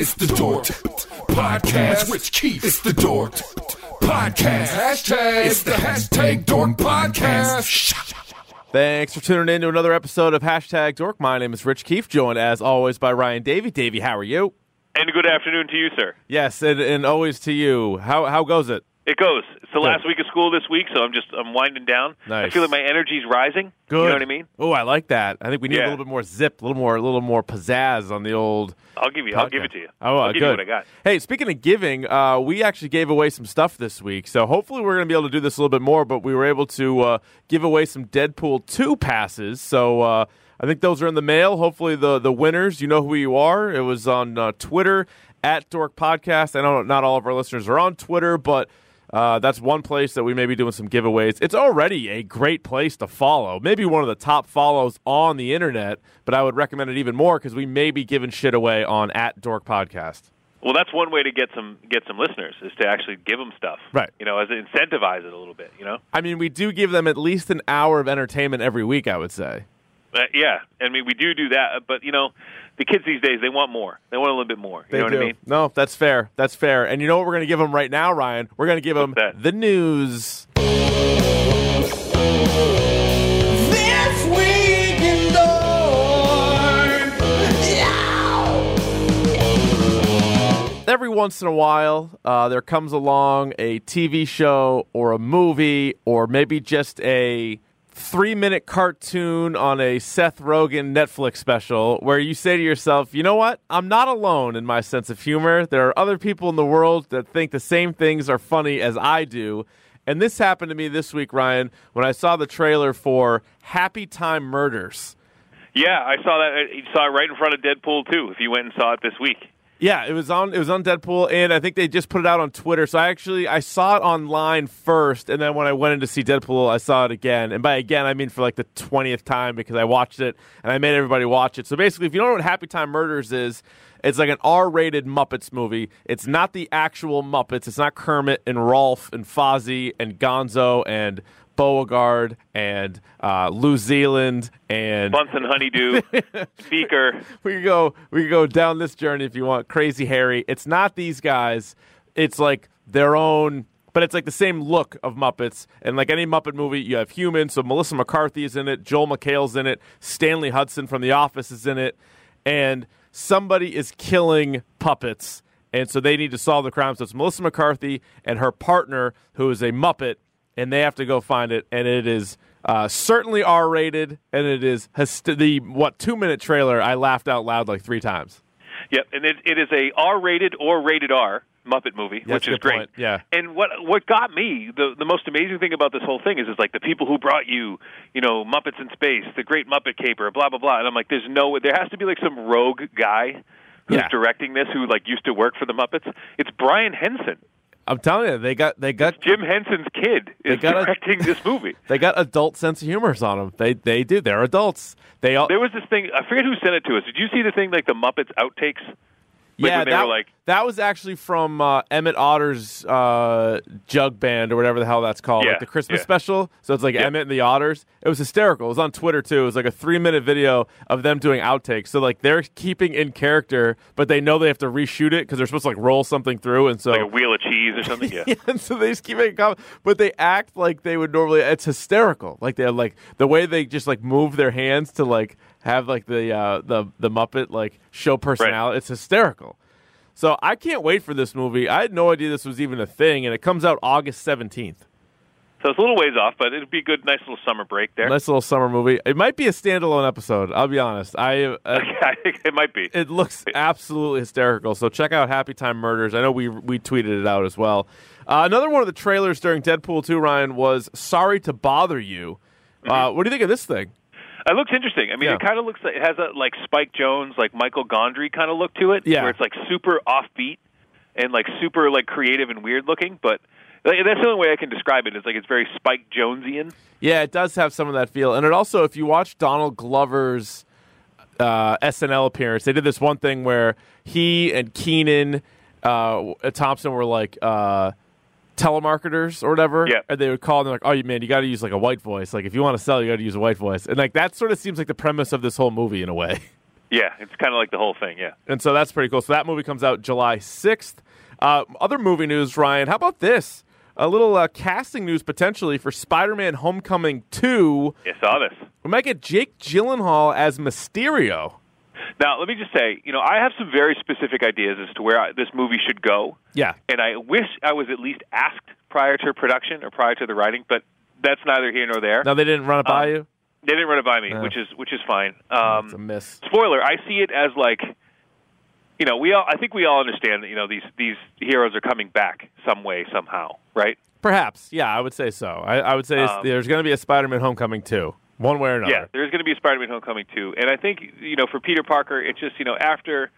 It's the Dork Podcast. Rich Keefe. It's the Dork Podcast. Hashtag. It's the hashtag Dork Podcast. Thanks for tuning in to another episode of Hashtag Dork. My name is Rich Keefe, joined as always by Ryan Davey. Davey, how are you? And good afternoon to you, sir. Yes, and, and always to you. How how goes it? It goes. It's the Good. last week of school this week, so I'm just I'm winding down. I feel like my energy's rising. Good. You know what I mean? Oh, I like that. I think we need a little bit more zip, a little more, a little more pizzazz on the old. I'll give you. I'll give it to you. Oh, uh, I'll give good. you what I got. Hey, speaking of giving, uh, we actually gave away some stuff this week, so hopefully we're going to be able to do this a little bit more. But we were able to uh, give away some Deadpool two passes, so uh, I think those are in the mail. Hopefully the the winners, you know who you are. It was on uh, Twitter at Dork Podcast. I know not all of our listeners are on Twitter, but. Uh, that's one place that we may be doing some giveaways. It's already a great place to follow. Maybe one of the top follows on the internet, but I would recommend it even more because we may be giving shit away on at Dork Podcast. Well, that's one way to get some get some listeners is to actually give them stuff. Right. You know, as incentivize it a little bit. You know. I mean, we do give them at least an hour of entertainment every week. I would say. Uh, yeah. I mean, we do do that, but you know, the kids these days they want more. They want a little bit more. You know what I mean? No, that's fair. That's fair. And you know what we're going to give them right now, Ryan? We're going to give them that? the news. This week in Dork. Every once in a while, uh, there comes along a TV show or a movie or maybe just a three minute cartoon on a Seth Rogen Netflix special where you say to yourself, you know what? I'm not alone in my sense of humor. There are other people in the world that think the same things are funny as I do. And this happened to me this week, Ryan, when I saw the trailer for Happy Time Murders. Yeah, I saw that. You saw it right in front of Deadpool too. If you went and saw it this week. Yeah, it was on it was on Deadpool and I think they just put it out on Twitter. So I actually I saw it online first and then when I went in to see Deadpool, I saw it again. And by again, I mean for like the 20th time because I watched it and I made everybody watch it. So basically, if you don't know what Happy Time Murders is, it's like an R-rated Muppets movie. It's not the actual Muppets. It's not Kermit and Rowlf and Fozzie and Gonzo and Beauregard and uh, New Zealand and Bunsen Honeydew, Speaker. we could go we could go down this journey if you want. Crazy Harry. It's not these guys. It's like their own but it's like the same look of Muppets. And like any Muppet movie, you have humans. So Melissa McCarthy is in it, Joel McHale's in it, Stanley Hudson from The Office is in it, and somebody is killing puppets. And so they need to solve the crime. So it's Melissa McCarthy and her partner, who is a Muppet, and they have to go find it. And it is uh, certainly R rated, and it is hyst- the what two minute trailer. I laughed out loud like three times. Yep, and it, it is a R-rated or rated R Muppet movie, Yeah, which is great. point. Yeah. And what what got me the the most amazing thing about this whole thing is is like the people who brought you, you know, Muppets in Space, the Great Muppet Caper, blah blah blah. And I'm like, there's no there has to be like some rogue guy who's Yeah. directing this who like used to work for the Muppets. It's Brian Henson. I'm telling you, they got they got Jim Henson's kid They is gotta- directing this movie. they got adult sense of humors on them. They they do. They're adults. They all There was this thing. I forget who sent it to us. Did you see the thing like the Muppets outtakes? Like yeah, they that, were like that was actually from uh, Emmett Otter's uh, Jug Band or whatever the hell that's called, Yeah, like the Christmas yeah. special. So it's like Yeah. Emmett and the Otters. It was hysterical. It was on Twitter too. It was like a three minute video of them doing outtakes. So like they're keeping in character, but they know they have to reshoot it because they're supposed to like roll something through, and so like a wheel of cheese or something. Yeah. and so they just keep making comments, but they act like they would normally. It's hysterical. Like they're like the way they just like move their hands to like have like the uh, the the Muppet like show personality. It's hysterical. So I can't wait for this movie. I had no idea this was even a thing, and it comes out August seventeenth. So it's a little ways off, but it'd be a good, nice little summer break there. Nice little summer movie. It might be a standalone episode. I'll be honest. I uh, I think it might be. it looks absolutely hysterical. So check out Happy Time Murders. I know we we tweeted it out as well. Uh, another one of the trailers during Deadpool 2, Ryan, was Sorry to Bother You. Uh, what do you think of this thing? It looks interesting. I mean, Yeah. it kind of looks like it has a like Spike Jonze, like Michael Gondry kind of look to it, Yeah. where it's like super offbeat and like super like creative and weird looking. But like, that's the only way I can describe it. it. Is like it's very Spike Jonesian. Yeah, it does have some of that feel. And it also, if you watch Donald Glover's uh, SNL appearance, they did this one thing where he and Kenan uh, Thompson were like uh, telemarketers or whatever. Yeah. And they would call and they're like, oh, you man, you got to use like a white voice. Like, if you want to sell, you got to use a white voice. And like, that sort of seems like the premise of this whole movie in a way. Yeah, it's kind of like the whole thing. Yeah. And so that's pretty cool. So that movie comes out July 6th. Uh, other movie news, Ryan. How about this? A little uh, casting news potentially for Spider Man Homecoming 2. I saw this. We might get Jake Gyllenhaal as Mysterio. Now, let me just say, you know, I have some very specific ideas as to where I, this movie should go, Yeah. and I wish I was at least asked prior to production or prior to the writing, but that's neither here nor there. Now they didn't run it by Um, you. They didn't run it by me, Yeah. which is which is fine. It's a Um, miss. spoiler: I see it as like, you know, we all. I think we all understand that you know these these heroes are coming back some way somehow, right? Perhaps. Yeah, I would say so. I, I would say Um, there's going to be a Spider-Man Homecoming too, one way or another. Yeah, there's going to be a Spider-Man Homecoming too, and I think you know for Peter Parker, it's just you know after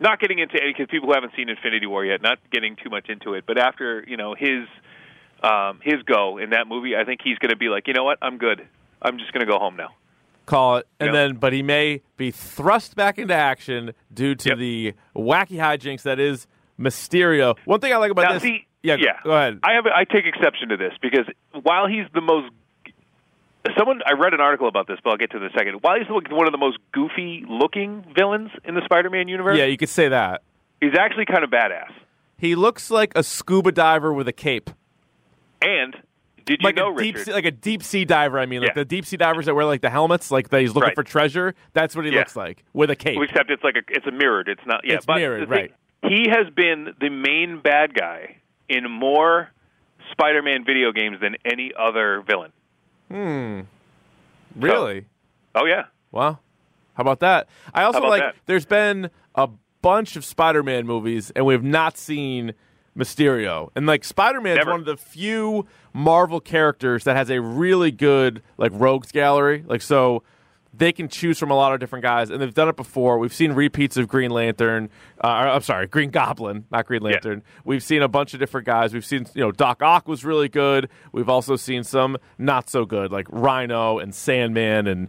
not getting into any because people who haven't seen Infinity War yet, not getting too much into it, but after you know his um, his go in that movie, I think he's going to be like, you know what, I'm good. I'm just going to go home now. Call it, and Yep. then, but he may be thrust back into action due to Yep. the wacky hijinks that is Mysterio. One thing I like about now, this, see, yeah, yeah, go ahead. I have I take exception to this because while he's the most someone I read an article about this, but I'll get to it in a second. While he's one of the most goofy looking villains in the Spider-Man universe, yeah, you could say that. he's actually kind of badass. He looks like a scuba diver with a cape. And did you like know, a deep Richard? sea, like a deep sea diver. I mean, like Yeah. the deep sea divers that wear like the helmets, like that he's looking Right. for treasure. That's what he Yeah. looks like with a cape. Except it's like a it's a mirrored. It's not. Yeah, It's but mirrored, thing- right. He has been the main bad guy in more Spider-Man video games than any other villain. Hmm. really? Oh yeah, Wow. How about that? I also like that? there's been a bunch of Spider-Man movies and we've not seen Mysterio. And like Spider-Man is one of the few Marvel characters that has a really good like rogues gallery. Like so they can choose from a lot of different guys and they've done it before. We've seen repeats of Green Lantern, uh, I'm sorry, Green Goblin, not Green Lantern. We've seen a bunch of different guys. We've seen, you know, Doc Ock was really good. We've also seen some not so good like Rhino and Sandman and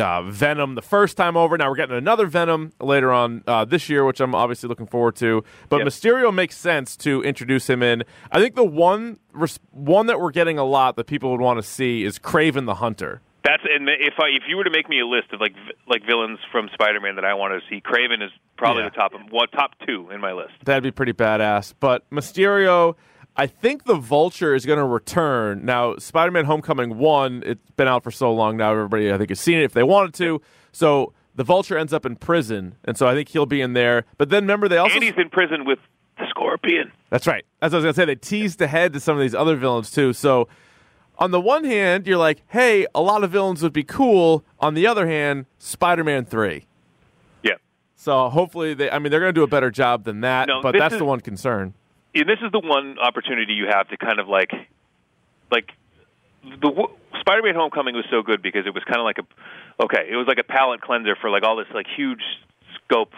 uh, Venom the first time over. Now we're getting another Venom later on uh, this year, which I'm obviously looking forward to. But Yep. Mysterio makes sense to introduce him in. I think the one res- one that we're getting a lot that people would want to see is Kraven the Hunter. That's and if I if you were to make me a list of like like villains from Spider-Man that I want to see, Kraven is probably Yeah. the top one top two in my list. That'd be pretty badass. But Mysterio, I think the Vulture is going to return. Now, Spider Man Homecoming 1, it's been out for so long now, everybody, I think, has seen it if they wanted to. So the Vulture ends up in prison, and so I think he'll be in there. But then remember, they also. And he's in prison with the Scorpion. That's right. As I was going to say, they teased ahead to some of these other villains, too. So on the one hand, you're like, hey, a lot of villains would be cool. On the other hand, Spider Man 3. Yeah. So hopefully, they, I mean, they're going to do a better job than that, No, but that's is- the one concern. and this is the one opportunity you have to kind of like, like, the w- Spider-Man: Homecoming was so good because it was kind of like a, okay, it was like a palate cleanser for like all this like huge scope,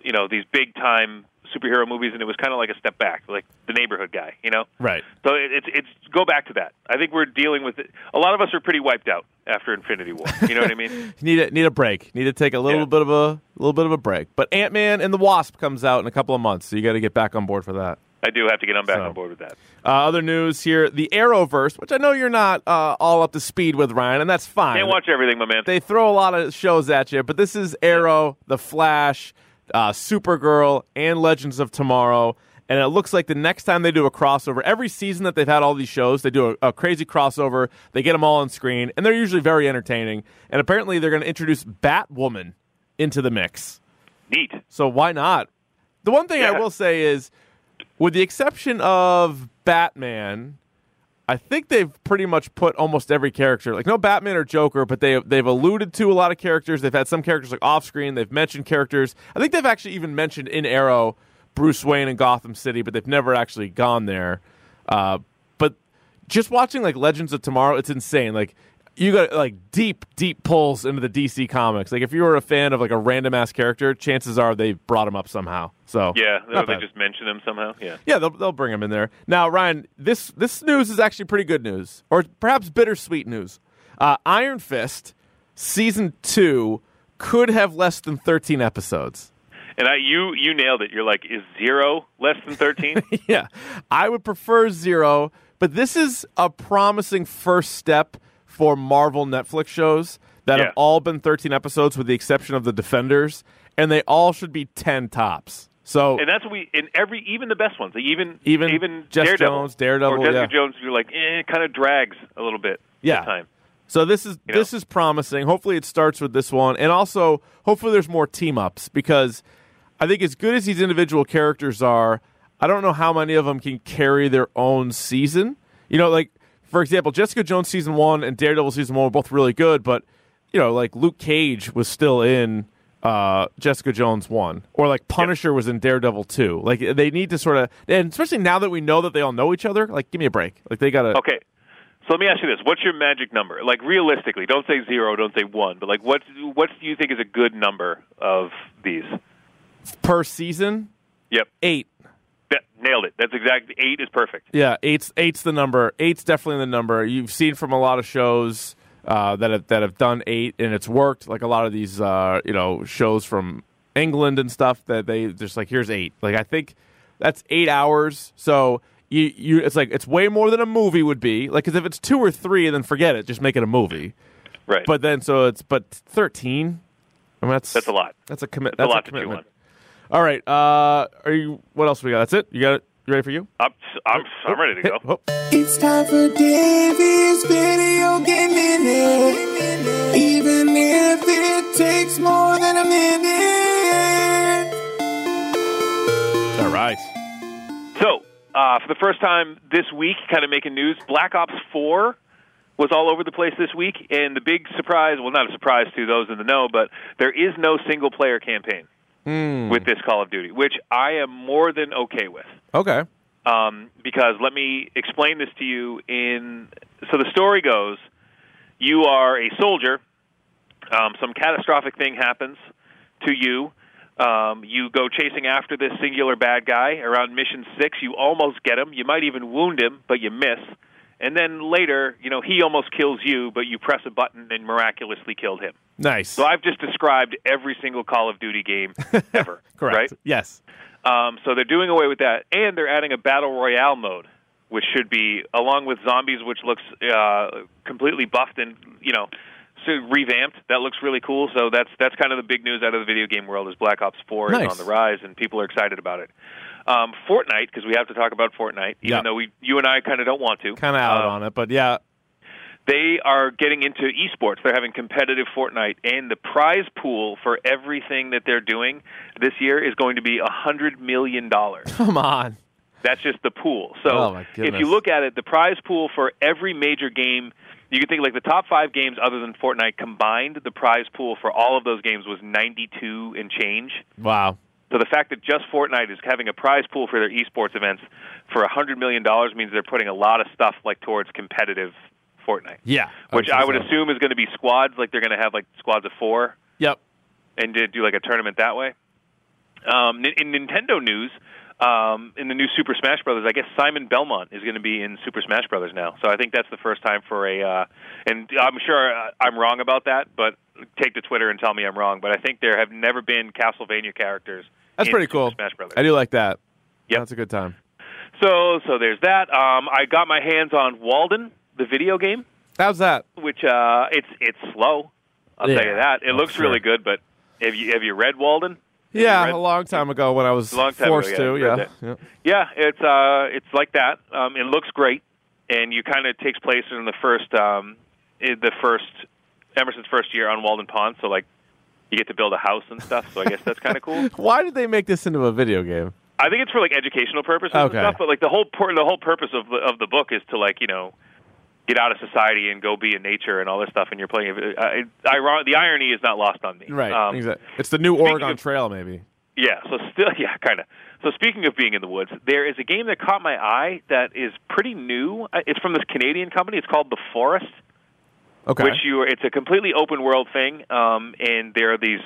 you know, these big time superhero movies, and it was kind of like a step back, like the neighborhood guy, you know. Right. So it, it's it's go back to that. I think we're dealing with it. A lot of us are pretty wiped out after Infinity War. You know what I mean? need a need a break. Need to take a little Yeah. bit of a little bit of a break. But Ant Man and the Wasp comes out in a couple of months, so you got to get back on board for that. I do have to get on back So. on board with that. Uh, other news here: the Arrowverse, which I know you're not uh, all up to speed with, Ryan, and that's fine. Can't watch everything, my man. They throw a lot of shows at you, but this is Arrow, The Flash, uh, Supergirl, and Legends of Tomorrow. And it looks like the next time they do a crossover, every season that they've had all these shows, they do a, a crazy crossover. They get them all on screen, and they're usually very entertaining. And apparently, they're going to introduce Batwoman into the mix. Neat. So why not? The one thing I will say is, with the exception of Batman, I think they've pretty much put almost every character, like no Batman or Joker, but they they've alluded to a lot of characters. They've had some characters like off screen. They've mentioned characters. I think they've actually even mentioned in Arrow Bruce Wayne and Gotham City, but they've never actually gone there. Uh, but just watching like Legends of Tomorrow, it's insane. Like you got like deep, deep pulls into the DC comics. Like if you were a fan of like a random ass character, chances are they brought him up somehow. So Yeah, they bad. just mention them somehow. Yeah. Yeah, they'll they'll bring him in there. Now, Ryan, this this news is actually pretty good news, or perhaps bittersweet news. Uh, Iron Fist season two could have less than thirteen episodes. And I, you you nailed it. You're like, is zero less than thirteen? yeah, I would prefer zero, but this is a promising first step for Marvel Netflix shows that Yeah. have all been thirteen episodes, with the exception of the Defenders, and they all should be ten tops. So and that's what we in every even the best ones, like even Even even Jess Daredevil, Jones, Daredevil, or Jessica yeah. Jones, you're like, eh, it kind of drags a little bit. Yeah. time. So this is You know? this is promising. Hopefully it starts with this one, and also hopefully there's more team ups because I think as good as these individual characters are, I don't know how many of them can carry their own season. You know, like for example, Jessica Jones season one and Daredevil season one were both really good, but you know, like Luke Cage was still in uh, Jessica Jones one, or like Punisher was in Daredevil two. Like they need to sort of, and especially now that we know that they all know each other, like give me a break. Like they gotta. Okay. So let me ask you this: What's your magic number? Like realistically, don't say zero, don't say one, but like what what do you think is a good number of these? per season. Yep, Eight. That, nailed it. That's exactly eight is perfect. Yeah, eight's eight's the number. Eight's definitely the number. You've seen from a lot of shows uh, that have that have done eight and it's worked. Like a lot of these, uh, you know, shows from England and stuff that they just like here's eight. Like I think that's eight hours. So you you it's like it's way more than a movie would be. Like because if it's two or three, then forget it. Just make it a movie. Right. But then so it's but thirteen. I mean, that's that's a lot. That's a commit. That's That's a lot to chew commitment. On. All right. Uh, are you? What else we got? That's it. You got it. You ready for you? I'm I'm, I'm ready to Hit- go. oh. It's time for Davey's Video Game Minute. Even if it takes more than a minute. All right. So, uh, for the first time this week, kind of making news, Black Ops 4 was all over the place this week, and the big surprise well, not a surprise to those in the know, but there is no single player campaign with this Call of Duty, which I am more than okay with. Okay. Um, because let me explain this to you in. So the story goes you are a soldier, um, some catastrophic thing happens to you. Um, you go chasing after this singular bad guy around mission six. You almost get him. You might even wound him, but you miss. And then later, you know, he almost kills you, but you press a button and miraculously killed him. Nice. So I've just described every single Call of Duty game ever. Correct. Right? Yes. Um, so they're doing away with that, and they're adding a battle royale mode, which should be along with zombies, which looks uh, completely buffed and you know so revamped. That looks really cool. So that's that's kind of the big news out of the video game world is Black Ops Four Nice. is on the rise, and people are excited about it. Um, Fortnite, because we have to talk about Fortnite, even Yeah. though we you and I kind of don't want to. Kind of out Um, on it, but yeah. they are getting into esports. They're having competitive Fortnite, and the prize pool for everything that they're doing this year is going to be a hundred million dollars. Come on. That's just the pool. So Oh, if you look at it, the prize pool for every major game, you can think like the top five games other than Fortnite combined, the prize pool for all of those games was 92 and change. Wow. So the fact that just Fortnite is having a prize pool for their esports events for $100 million means they're putting a lot of stuff like towards competitive Fortnite. Yeah. Which I would so. assume is going to be squads, like they're going to have like squads of four Yep. and do like a tournament that way. Um, in in Nintendo news, um, in the new Super Smash Brothers, I guess Simon Belmont is going to be in Super Smash Brothers now. So I think that's the first time for a. Uh, and I'm sure uh, I'm wrong about that, but take to Twitter and tell me I'm wrong. But I think there have never been Castlevania characters. That's pretty cool. Smash Brothers. I do like that. Yeah, That's a good time. So so there's that. Um, I got my hands on Walden, the video game, How's that? which uh, it's it's slow. I'll Yeah. tell you that. It Oh, looks sure. really good, but have you have you read Walden? Yeah, read- a long time ago when I was time ago, forced yeah, to. Yeah. yeah. Yeah, it's uh, it's like that. Um, it looks great, and you kind of takes place in the first, um, in the first Emerson's first year on Walden Pond. So like, you get to build a house and stuff. So I guess that's kind of cool. Why did they make this into a video game? I think it's for like educational purposes Okay. and stuff. But like the whole por- the whole purpose of the of the book is to like you know get out of society and go be in nature and all this stuff. And you're playing. Uh, it, iron- the irony is not lost on me. Right. Um, exactly. It's the new Oregon of- Trail, maybe. Yeah, so still, yeah, kind of. So speaking of being in the woods, there is a game that caught my eye that is pretty new. Uh, It's from this Canadian company. It's called The Forest, Okay. which you it's a completely open world thing, um, and there are these.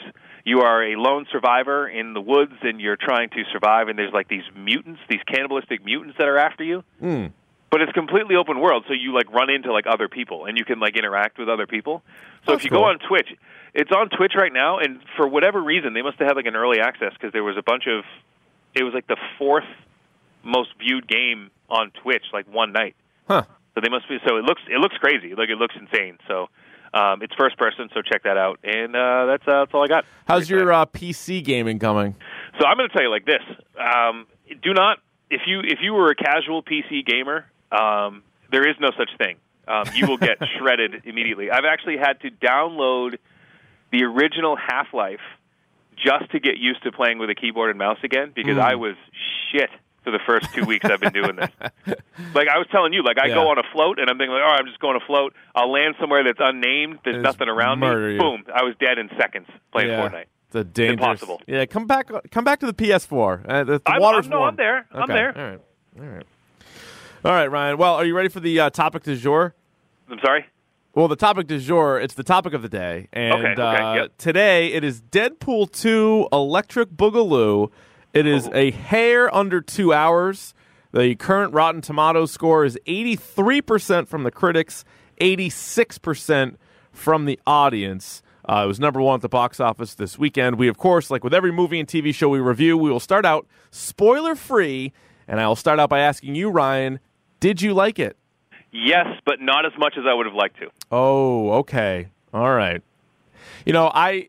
You are a lone survivor in the woods, and you're trying to survive. And there's like these mutants, these cannibalistic mutants that are after you. Mm. But it's completely open world, so you like run into like other people, and you can like interact with other people. So That's if you cool. go on Twitch, it's on Twitch right now, and for whatever reason, they must have had like an early access because there was a bunch of. It was like the fourth most viewed game on Twitch, like one night. Huh. So they must be. So it looks it looks crazy. Like it looks insane. So um, it's first person. So check that out. And uh, that's uh, that's all I got. How's your uh, PC gaming coming? so I'm going to tell you like this: um, do not if you if you were a casual PC gamer, um, there is no such thing. Um, you will get shredded immediately. I've actually had to download the original Half Life just to get used to playing with a keyboard and mouse again because I was shit for the first two weeks I've been doing this. like I was telling you, like I Yeah. go on a float and I'm thinking, like, oh, I'm just going to float. I'll land somewhere that's unnamed. There's And nothing around me. you. Boom! I was dead in seconds playing yeah. Fortnite. It's a dangerous. impossible. Yeah, come back. Come back to the PS4. Uh, the the I'm- water's I'm- no, warm. I'm there. I'm there. All right. All right. All right, Ryan. Well, are you ready for the uh, topic du jour? I'm sorry. Well, the topic du jour, it's the topic of the day. And Okay, okay, uh, yep. today it is Deadpool 2 Electric Boogaloo. It is a hair under two hours. The current Rotten Tomatoes score is 83% from the critics, 86% from the audience. Uh, it was number one at the box office this weekend. We, of course, like with every movie and TV show we review, we will start out spoiler free. And I will start out by asking you, Ryan, did you like it? Yes, but not as much as I would have liked to. Oh, okay. All right. You know, I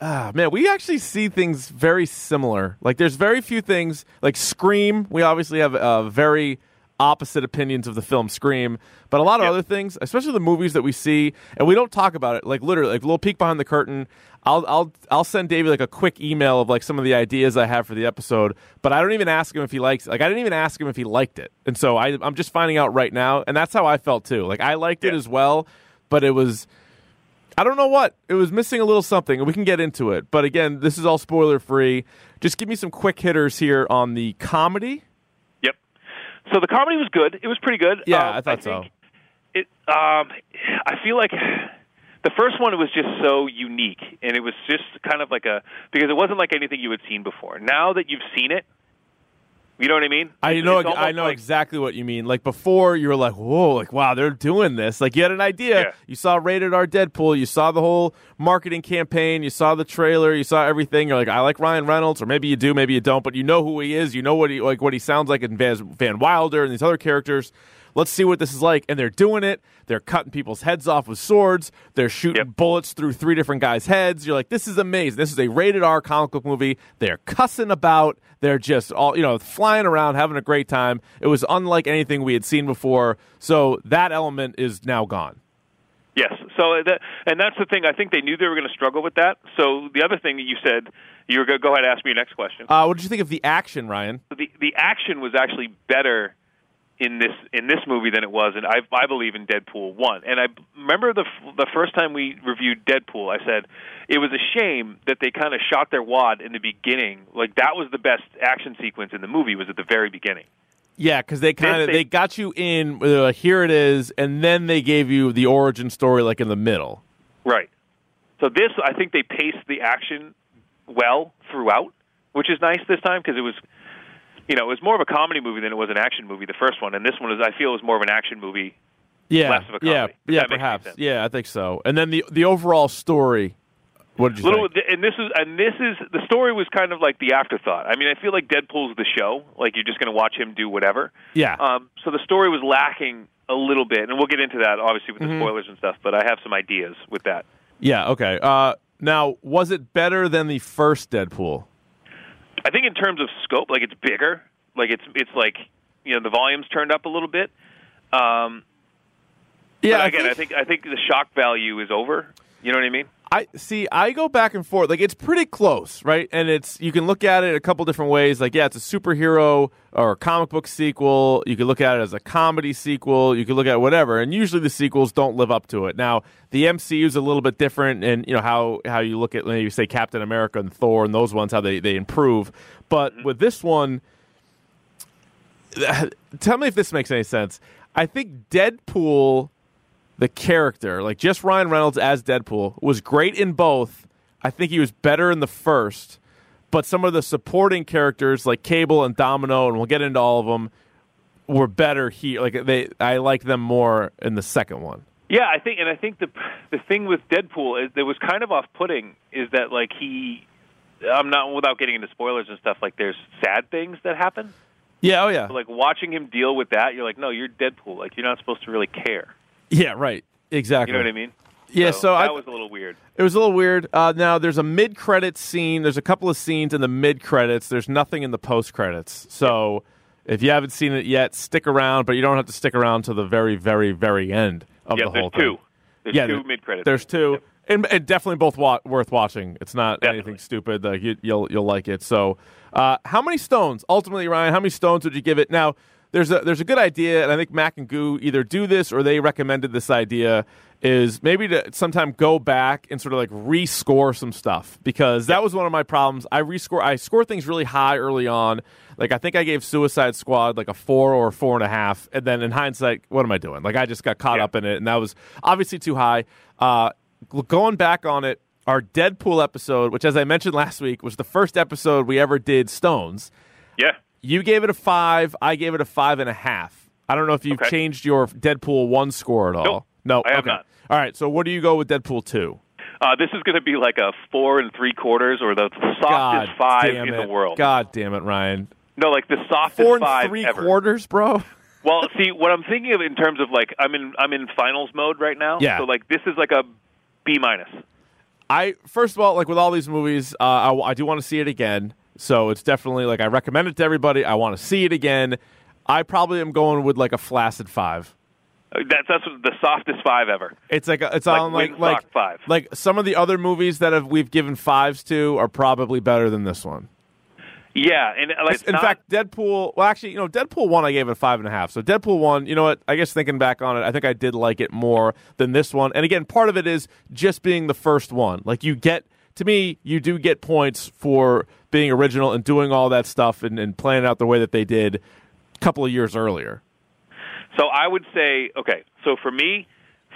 ah, man, we actually see things very similar. Like there's very few things like Scream, we obviously have uh, very opposite opinions of the film Scream, but a lot of Yep. other things, especially the movies that we see and we don't talk about it, like literally like a little peek behind the curtain. I'll I'll I'll send David like a quick email of like some of the ideas I have for the episode, but I don't even ask him if he likes like I didn't even ask him if he liked it. And so I I'm just finding out right now, and that's how I felt too. Like I liked it as well, but it was I don't know what. It was missing a little something, and we can get into it. But again, this is all spoiler free. Just give me some quick hitters here on the comedy. Yep. So the comedy was good. It was pretty good. Yeah, Um, I thought so. It. Um, I feel like the first one was just so unique, and it was just kind of like a because it wasn't like anything you had seen before. Now that you've seen it, you know what I mean. I know I know like- exactly what you mean. Like before you were like, "Whoa, like wow, they're doing this." Like you had an idea. Yeah. You saw rated R Deadpool, you saw the whole marketing campaign, you saw the trailer, you saw everything. You're like, "I like Ryan Reynolds," or maybe you do, maybe you don't, but you know who he is. You know what he like what he sounds like in Van, Van Wilder and these other characters. Let's see what this is like. And they're doing it. They're cutting people's heads off with swords. They're shooting Yep. bullets through three different guys' heads. You're like, this is amazing. This is a rated R comic book movie. They're cussing about. They're just all, you know, flying around, having a great time. It was unlike anything we had seen before. So that element is now gone. Yes. So that, and that's the thing. I think they knew they were going to struggle with that. So the other thing that you said, you were going to go ahead and ask me your next question. Uh, what did you think of the action, Ryan? the the action was actually better in this in this movie than it was and I I believe in Deadpool one. And I remember the f- the first time we reviewed Deadpool, I said it was a shame that they kind of shot their wad in the beginning. Like that was the best action sequence in the movie was at the very beginning. Yeah, because they kind of they- they got you in. Uh, here it is, and then they gave you the origin story, like in the middle. Right. So this, I think they paced the action well throughout, which is nice this time because it was, you know, it was more of a comedy movie than it was an action movie. The first one, and this one is, I feel, is more of an action movie. Yeah, Less of a yeah, comedy, yeah, makes perhaps. Yeah, I think so. And then the the overall story. What did you Little, think? and this is, and this is the story was kind of like the afterthought. I mean, I feel like Deadpool's the show. Like you're just going to watch him do whatever. Yeah. Um, so the story was lacking a little bit, and we'll get into that obviously with the Mm-hmm. spoilers and stuff. But I have some ideas with that. Yeah. Okay. Uh, now, was it better than the first Deadpool? I think in terms of scope, like it's bigger. Like it's it's like you know the volume's turned up a little bit. Um, Yeah. again, I think I think the shock value is over. You know what I mean? I see. I go back and forth. Like it's pretty close, right? And it's you can look at it a couple different ways. Like yeah, it's a superhero or a comic book sequel. You can look at it as a comedy sequel. You can look at whatever. And usually the sequels don't live up to it. Now the MCU is a little bit different, and you know how how you look at when you say Captain America and Thor and those ones how they they improve. But mm-hmm. with this one, tell me if this makes any sense. I think Deadpool the character, like just Ryan Reynolds as Deadpool, was great in both. I think he was better in the first, but some of the supporting characters like Cable and Domino, and we'll get into all of them, were better here. Like they, I like them more in the second one. Yeah, I think, and I think the the thing with Deadpool is that was kind of off-putting is that like he, I'm not without getting into spoilers and stuff. Like there's sad things that happen. Yeah, oh yeah. Like watching him deal with that, you're like, no, you're Deadpool. Like you're not supposed to really care. Yeah, right. Exactly. You know what I mean? Yeah, so, that I, was a little weird. It was a little weird. Uh, now there's a mid credits scene. There's a couple of scenes in the mid credits. There's nothing in the post credits. So if you haven't seen it yet, stick around. But you don't have to stick around to the very, very, very end of yeah, the whole thing. there's two. There's Yeah, two mid credits. There's two, and, and definitely both wa- worth watching. It's not Definitely. anything stupid. Like you, you'll you'll like it. So, uh, how many stones ultimately, Ryan? How many stones would you give it? Now, there's a there's a good idea, and I think Mac and Goo either do this or they recommended this idea. Is maybe to sometime go back and sort of like rescore some stuff because that was one of my problems. I rescore I score things really high early on. Like I think I gave Suicide Squad like a four or four and a half, and then in hindsight, what am I doing? Like I just got caught Yeah. up in it, and that was obviously too high. Uh, going back on it, our Deadpool episode, which as I mentioned last week was the first episode we ever did Stones. yeah. You gave it a five. I gave it a five and a half. I don't know if you've Okay. changed your Deadpool one score at all. Nope. No, I have okay. not. All right. So what do you go with Deadpool two? Uh, this is going to be like a four and three quarters, or the God softest five damn in it. the world. God damn it, Ryan. No, like the softest Four and five three ever. quarters, bro. Well, see, what I'm thinking of in terms of like I'm in I'm in finals mode right now. Yeah. So like this is like a B minus. I first of all, like with all these movies, uh, I, I do want to see it again. So it's definitely like I recommend it to everybody. I want to see it again. I probably am going with like a flaccid five. Uh, That's that's the softest five ever. It's like a, it's Like on like like five. like some of the other movies that have we've given fives to are probably better than this one. Yeah, and uh, like in not, fact, Deadpool. Well, actually, you know, Deadpool one I gave it a five and a half. So Deadpool one, you know what? I guess thinking back on it, I think I did like it more than this one. And again, part of it is just being the first one. Like you get to me, you do get points for being original and doing all that stuff and, and playing out the way that they did a couple of years earlier. So I would say, okay, so for me,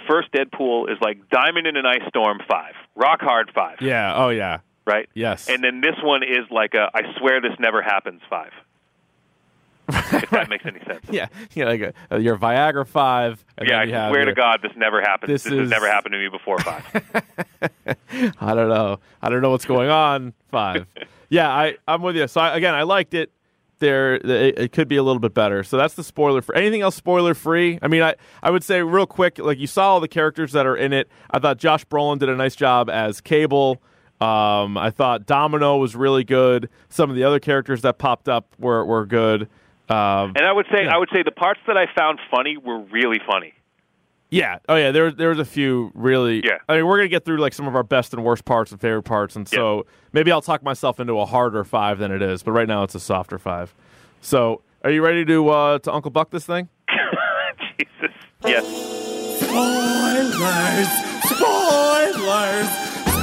first Deadpool is like Diamond in an Ice Storm five, Rock Hard five, Yeah. Oh yeah. right? Yes. And then this one is like a I swear this never happens five. If that makes any sense. Yeah. Yeah. Like a, your Viagra five. And Yeah, I swear your- to God, this never happened. This This, is- has never happened to me before. Five. I don't know. I don't know what's going on. Five. yeah, I I'm with you. So I, again, I liked it. There, it, it could be a little bit better. So that's the spoiler for anything else. Spoiler free. I mean, I I would say real quick, like you saw all the characters that are in it. I thought Josh Brolin did a nice job as Cable. Um, I thought Domino was really good. Some of the other characters that popped up were were good. Um, and I would say Yeah. I would say the parts that I found funny were really funny. Yeah. Oh, yeah. There, there was a few really. Yeah. I mean, we're gonna get through like some of our best and worst parts and favorite parts, and so maybe I'll talk myself into a harder five than it is. But right now, it's a softer five. So, are you ready to uh, to Uncle Buck this thing? Jesus. Yes. Spoilers! Spoilers!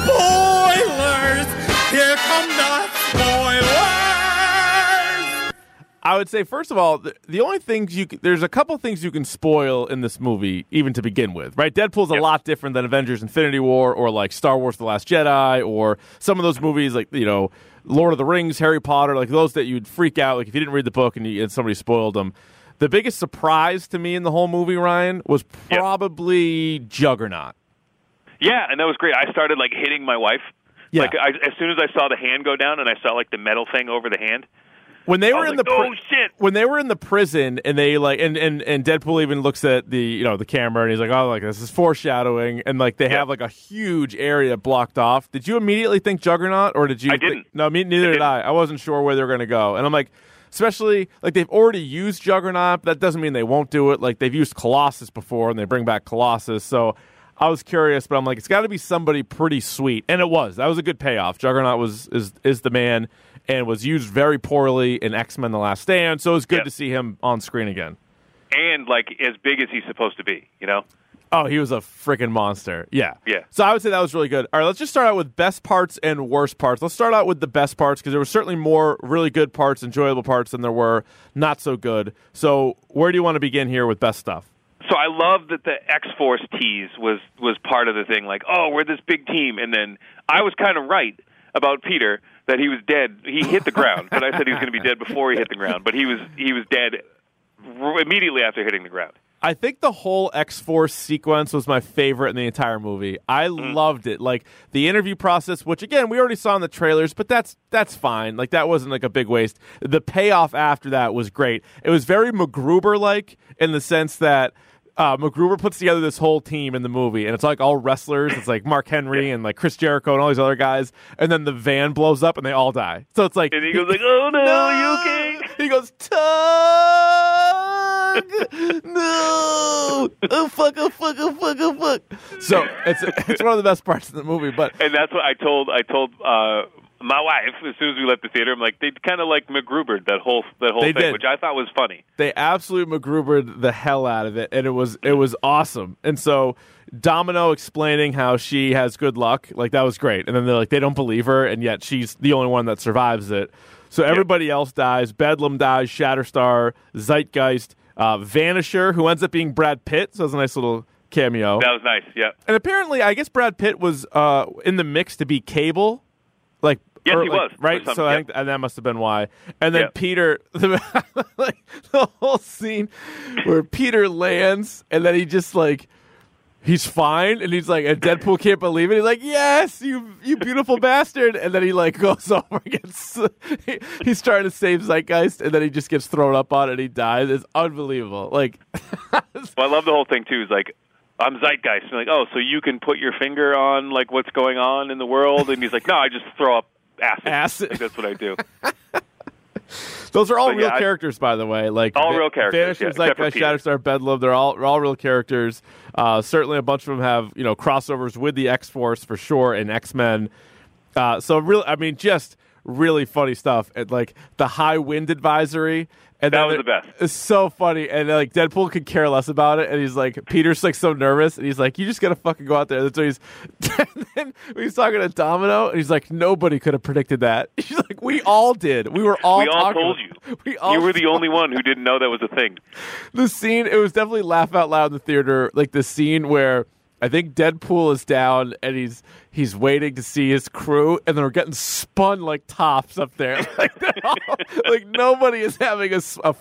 Spoilers! Here come the spoilers! I would say first of all, the, the only things you c- there's a couple things you can spoil in this movie, even to begin with, right? Deadpool's a lot different than Avengers: Infinity War or like Star Wars: The Last Jedi or some of those movies like you know Lord of the Rings, Harry Potter, like those that you'd freak out like if you didn't read the book and, you, and somebody spoiled them. The biggest surprise to me in the whole movie, Ryan, was Yep. probably Juggernaut. Yeah, and that was great. I started like hitting my wife. Yeah. Like I, as soon as I saw the hand go down and I saw like the metal thing over the hand. When they I were in like, the "Oh, shit." when they were in the prison and they like and, and and Deadpool even looks at the you know the camera and he's like oh like this is foreshadowing and like they Yeah. have like a huge area blocked off. Did you immediately think Juggernaut or did you? I think- didn't. no, me neither did didn't. I. I wasn't sure where they were going to go, and I'm like. Especially like they've already used Juggernaut, but that doesn't mean they won't do it. Like they've used Colossus before, and they bring back Colossus. So I was curious, but I'm like, it's got to be somebody pretty sweet, and it was. That was a good payoff. Juggernaut was is is the man, and was used very poorly in X Men: The Last Stand. So it was good Yep. to see him on screen again. and like as big as he's supposed to be. You know. Oh, he was a freaking monster. Yeah. Yeah. So I would say that was really good. All right, let's just start out with best parts and worst parts. Let's start out with the best parts because there were certainly more really good parts, enjoyable parts than there were not so good. So where do you want to begin here with best stuff? So I love that the X Force tease was was part of the thing. Like, oh, we're this big team, and then I was kind of right about Peter that he was dead. He hit the ground, but I said he was going to be dead before he hit the ground. But he was he was dead r- immediately after hitting the ground. I think the whole X Force sequence was my favorite in the entire movie. I mm. loved it. Like the interview process, which again we already saw in the trailers, but that's that's fine. Like that wasn't like a big waste. The payoff after that was great. It was very MacGruber like in the sense that uh, MacGruber puts together this whole team in the movie, and it's like all wrestlers. It's like Mark Henry and like Chris Jericho and all these other guys, and then the van blows up and they all die. So it's like And he goes like, "Oh no, you okay?" he goes, Tug! No! Oh, fuck, oh, fuck, oh, fuck, oh, fuck. So it's, it's one of the best parts of the movie, but And that's what I told I told uh my wife as soon as we left the theater. I'm like, they kind of like MacGrubered that whole that whole They thing, did. which I thought was funny. they absolutely MacGrubered the hell out of it, and it was it was awesome. And so Domino explaining how she has good luck, like that was great. And then they're like, they don't believe her, and yet she's the only one that survives it. So everybody else dies. Bedlam dies. Shatterstar, Zeitgeist, uh, Vanisher, who ends up being Brad Pitt. So it's a nice little cameo. That was nice. Yeah. And apparently, I guess Brad Pitt was uh, in the mix to be Cable, like Yes, or, he like, was, right. So I yep. think and that must have been why. And then Yep. Peter, like the whole scene where Peter lands, and then he just like. He's fine, and he's like, and Deadpool can't believe it. He's like, "Yes, you, you beautiful bastard!" And then he like goes over against. He, he's trying to save Zeitgeist, and then he just gets thrown up on, it and he dies. It's unbelievable. Like, Well, I love the whole thing too. Is like, I'm Zeitgeist. And like, oh, so you can put your finger on like what's going on in the world? And he's like, no, I just throw up acid. Acid. Like, that's what I do. Those are all real yeah, characters, by the way. Like All real characters, Vanisher, yeah, except for Zeitgeist, Peter. Shatterstar, Bedlam. They're all they're all real characters. Uh, certainly, a bunch of them have you know crossovers with the X Force for sure and X Men. Uh, so really, I mean, just really funny stuff. And like the high wind advisory. And That was the best. It's so funny, and uh, like Deadpool could care less about it, and he's like, Peter's like so nervous, and he's like, you just gotta fucking go out there. That's what he's. and then he's talking to Domino, and he's like, nobody could have predicted that. He's like, we all did. We were all. we all told you. We all you were the only one who didn't know that was a thing. the scene it was definitely laugh out loud in the theater like the scene where i think deadpool is down and he's he's waiting to see his crew and they're getting spun like tops up there like, all, like nobody is having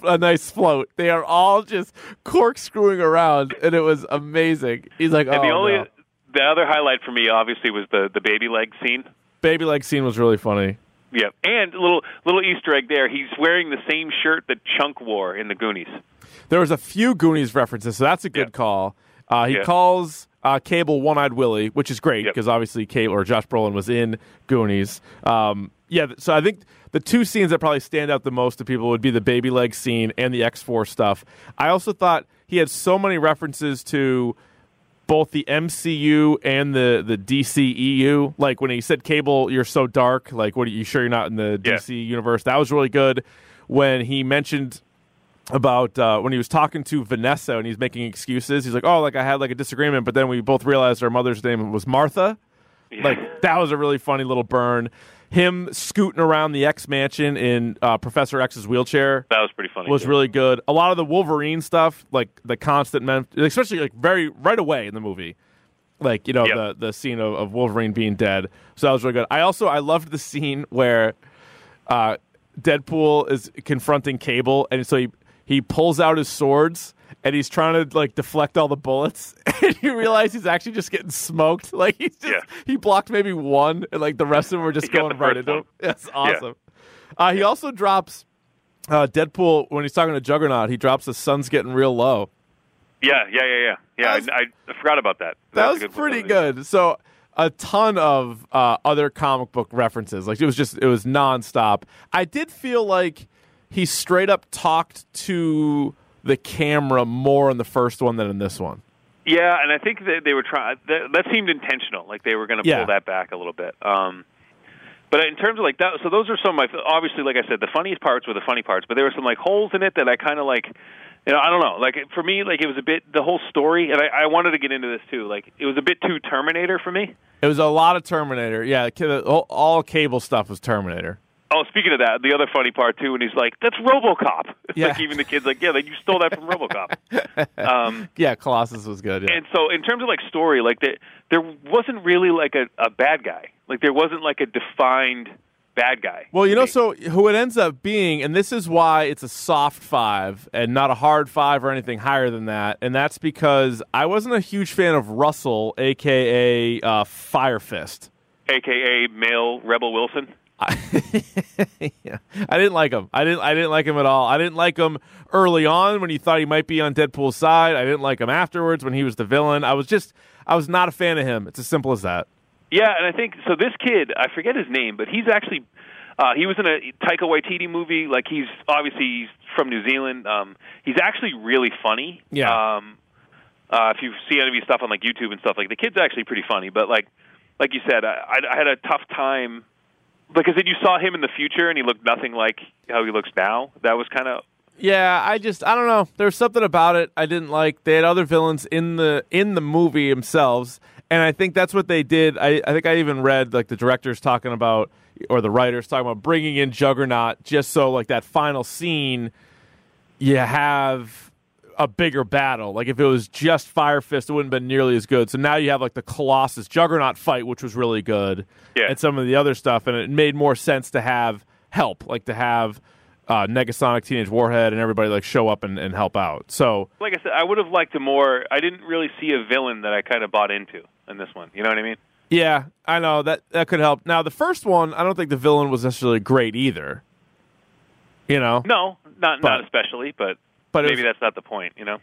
a nice float they are all just corkscrewing around and it was amazing he's like And oh the only no. the other highlight for me obviously was the the baby leg scene. baby leg scene was really funny Yeah, and a little little Easter egg there. He's wearing the same shirt that Chunk wore in the Goonies. There was a few Goonies references, so that's a good Yeah. call. Uh, he Yeah. calls uh, Cable One Eyed Willie, which is great Yep. because obviously Cable or Josh Brolin was in Goonies. Um, yeah, so I think the two scenes that probably stand out the most to people would be the baby leg scene and the X Force stuff. I also thought he had so many references to both the MCU and the the DCEU. Like when he said, "Cable, you're so dark." Like, what are you sure you're not in the Yeah. DC universe? That was really good. When he mentioned about uh, when he was talking to Vanessa and he's making excuses, he's like, "Oh, like I had like a disagreement, but then we both realized our mother's name was Martha." Like that was a really funny little burn. Him scooting around the X mansion in uh, Professor X's wheelchair That was pretty funny. was too. really good. A lot of the Wolverine stuff, like the constant, mem- especially like very right away in the movie, like you know Yep. the the scene of, of Wolverine being dead. So that was really good. I also I loved the scene where uh, Deadpool is confronting Cable, and so he he pulls out his swords. And he's trying to like deflect all the bullets, and you realize he's actually just getting smoked. Like he's just Yeah. he blocked maybe one, and like the rest of them were just He going right into him. That's awesome. Uh, he also drops uh, Deadpool when he's talking to Juggernaut. He drops the sun's getting real low. Yeah, yeah, yeah, yeah. Yeah, was- I, I forgot about that. That That's was good pretty good. So a ton of uh, other comic book references. Like it was just it was nonstop. I did feel like he straight up talked to the camera more in the first one than in this one. Yeah, and I think that they were trying. That, that seemed intentional, like they were going to Yeah. pull that back a little bit. Um, but in terms of like that, so those are some of my obviously, like I said, the funniest parts were the funny parts, but there were some like holes in it that I kind of like. You know, I don't know. Like for me, like it was a bit the whole story, and I, I wanted to get into this too. Like it was a bit too Terminator for me. It was a lot of Terminator. Yeah, all, all cable stuff was Terminator. Oh, speaking of that, the other funny part too, and he's like, "That's RoboCop." It's Yeah. like even the kids like, "Yeah, like you stole that from RoboCop." um, Yeah, Colossus was good. Yeah. and so, in terms of like story, like there, there wasn't really like a, a bad guy. Like there wasn't like a defined bad guy. Well, you know, so who it ends up being, and this is why it's a soft five and not a hard five or anything higher than that, and that's because I wasn't a huge fan of Russell, aka uh, Fire Fist. AKA male Rebel Wilson. Yeah. I didn't like him. I didn't. I didn't like him at all. I didn't like him early on when he thought he might be on Deadpool's side. I didn't like him afterwards when he was the villain. I was just. I was not a fan of him. It's as simple as that. Yeah, and I think so. This kid, I forget his name, but he's actually uh, he was in a Taika Waititi movie. Like he's obviously he's from New Zealand. Um, he's actually really funny. Yeah. Um, uh, if you see any of his stuff on like YouTube and stuff, like the kid's actually pretty funny. But like like you said, I, I, I had a tough time because then you saw him in the future and he looked nothing like how he looks now. That was kind of Yeah, I just I don't know. There's something about it I didn't like. They had other villains in the in the movie themselves, and I think that's what they did. I, I think I even read like the directors talking about or the writers talking about bringing in Juggernaut just so like that final scene you have a bigger battle. Like if it was just Fire Fist, it wouldn't have been nearly as good. So now you have like the Colossus Juggernaut fight, which was really good, Yeah. and some of the other stuff, and it made more sense to have help, like to have uh, Negasonic, Teenage Warhead, and everybody like show up and, and help out. So like I said. I would have liked a more. I didn't really see a villain that I kind of bought into in this one. You know what I mean? yeah, I know that that could help. Now the first one, I don't think the villain was necessarily great either. You know, No, not But- not especially, but, but maybe was- that's not the point. You know?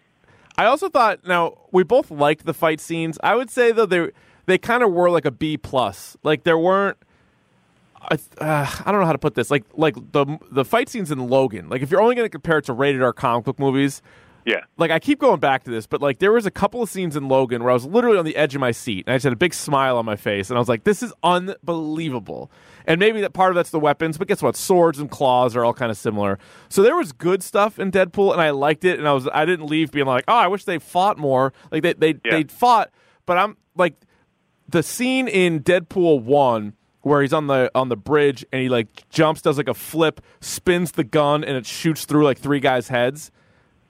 I also thought now we both liked the fight scenes. I would say though they they kind of were like a B plus. Like there weren't. I, uh, I don't know how to put this. Like like the the fight scenes in Logan. Like if you're only going to compare it to rated R comic book movies, Yeah. like I keep going back to this, but like there was a couple of scenes in Logan where I was literally on the edge of my seat and I just had a big smile on my face and I was like, this is unbelievable. And maybe that part of that's the weapons, but guess what? Swords and claws are all kind of similar. So there was good stuff in Deadpool and I liked it and I was I didn't leave being like, oh, I wish they fought more. Like they they Yeah. they fought, but I'm like the scene in Deadpool one where he's on the on the bridge and he like jumps, does like a flip, spins the gun, and it shoots through like three guys' heads.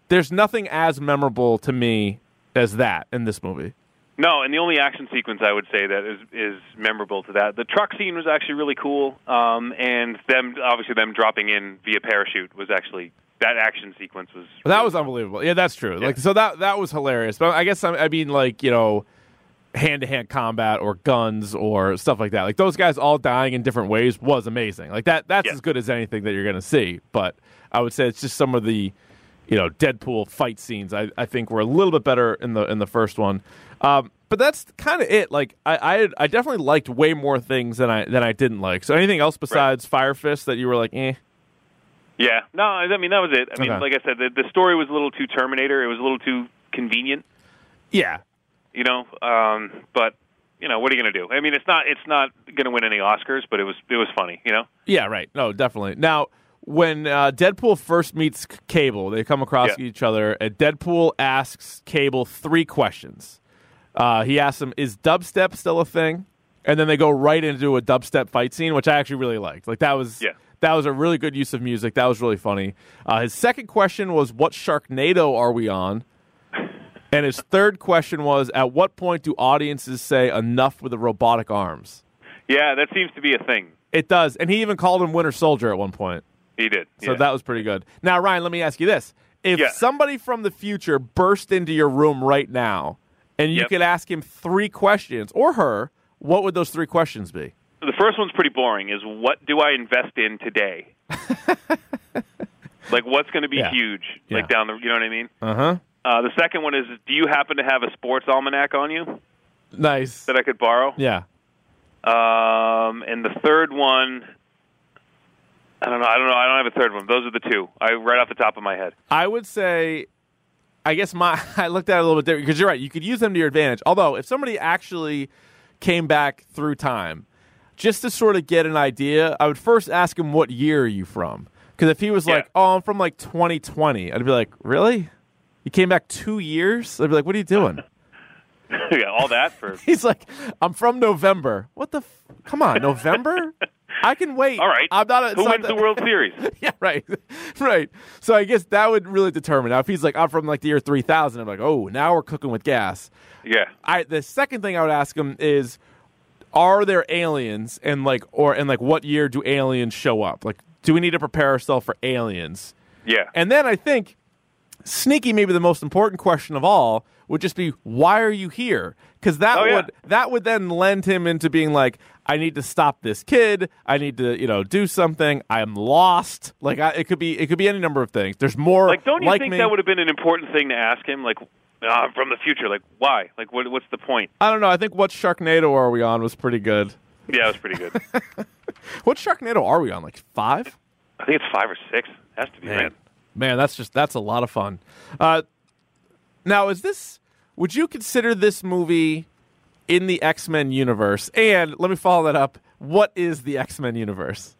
There's nothing as memorable to me as that in this movie. No, and the only action sequence I would say that is is memorable to that. The truck scene was actually really cool, um, and them obviously them dropping in via parachute was actually that action sequence was. But that was unbelievable. Yeah, that's true. Like so that that was hilarious. But I guess I, I mean like you know hand to hand combat or guns or stuff like that. Like those guys all dying in different ways was amazing. Like that that's Yeah. as good as anything that you're gonna see. But I would say it's just some of the you know Deadpool fight scenes. I, I think were a little bit better in the in the first one. Um, but that's kind of it. Like I, I I definitely liked way more things than I than I didn't like. So anything else besides Fire Fist that you were like, eh? Yeah, no, I mean that was it. I mean, Okay. like I said, the, the story was a little too Terminator. It was a little too convenient, Yeah, you know. Um, but you know, what are you going to do? I mean, it's not it's not going to win any Oscars, but it was it was funny, you know. Yeah, right. No, definitely. Now, when uh, Deadpool first meets Cable, they come across Yeah. each other, and Deadpool asks Cable three questions. Uh, he asks him, "Is dubstep still a thing?" And then they go right into a dubstep fight scene, which I actually really liked. Like that was Yeah. that was a really good use of music. That was really funny. Uh, his second question was, "What Sharknado are we on?" And his third question was, "At what point do audiences say enough with the robotic arms?" Yeah, that seems to be a thing. It does, and he even called him Winter Soldier at one point. He did. So yeah. that was pretty good. Now, Ryan, let me ask you this: If Yeah. somebody from the future burst into your room right now, and you Yep. could ask him three questions or her, what would those three questions be? the first one's pretty boring. Is what do I invest in today? like, what's going to be Yeah. huge? Like down the, you know what I mean? Uh huh. Uh, the second one is, do you happen to have a sports almanac on you Nice. that I could borrow? Yeah. Um, and the third one, I don't know. I don't know. I don't have a third one. Those are the two. I right off the top of my head. I would say I guess my I looked at it a little bit different because you're right. You could use them to your advantage. Although, if somebody actually came back through time, just to sort of get an idea, I would first ask him what year are you from? Because if he was Yeah. like, "Oh, I'm from like 2020," I'd be like, "Really? You came back two years?" I'd be like, "What are you doing?" yeah, all that for. He's like, "I'm from November." What the? F- Come on, November? I can wait. All right. I'm not. A, Who wins that- the World Series? yeah, right, right. So I guess that would really determine. Now, if he's like, I'm from like the year 3000, I'm like, oh, now we're cooking with gas. Yeah. I the second thing I would ask him is, are there aliens and like or and like what year do aliens show up? Like, do we need to prepare ourselves for aliens? Yeah. And then I think sneaky, maybe the most important question of all would just be, why are you here? Because that Oh, yeah. would that would then lend him into being like, I need to stop this kid. I need to, you know, do something. I'm lost. Like I, it could be, it could be any number of things. There's more. like, don't you like think me. that would have been an important thing to ask him? Like, uh, from the future. Like, why? Like, what, what's the point? I don't know. I think what Sharknado are we on was pretty good. Yeah, it was pretty good. What Sharknado are we on? Like five? I think it's five or six. It Has to be. Man, Man. Man, that's just that's a lot of fun. Uh, now, is this? Would you consider this movie in the X Men universe? And let me follow that up. What is the X Men universe?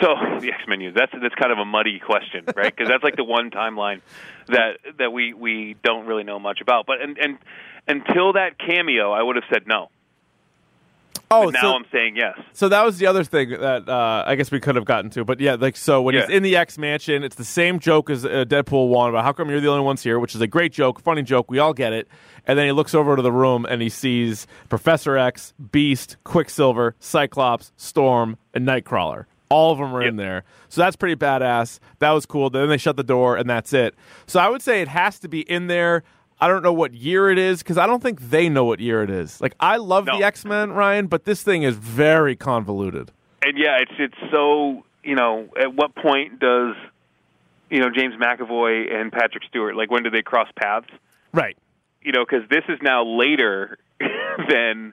So the X Men universe. That's that's kind of a muddy question, right? Because that's like the one timeline that that we we don't really know much about. But and and until that cameo, I would have said no. Oh, But now so, I'm saying yes. so that was the other thing that uh, I guess we could have gotten to. But yeah, like so when he's in the X Mansion, it's the same joke as uh, Deadpool one about how come you're the only ones here, which is a great joke, funny joke. We all get it. And then he looks over to the room and he sees Professor X, Beast, Quicksilver, Cyclops, Storm, and Nightcrawler. All of them are in there. So that's pretty badass. That was cool. Then they shut the door and that's it. So I would say it has to be in there. I don't know what year it is because I don't think they know what year it is. Like I love No. the X Men, Ryan, but this thing is very convoluted. And yeah, it's it's so you know. At what point does you know James McAvoy and Patrick Stewart like when do they cross paths? Right. You know, because this is now later than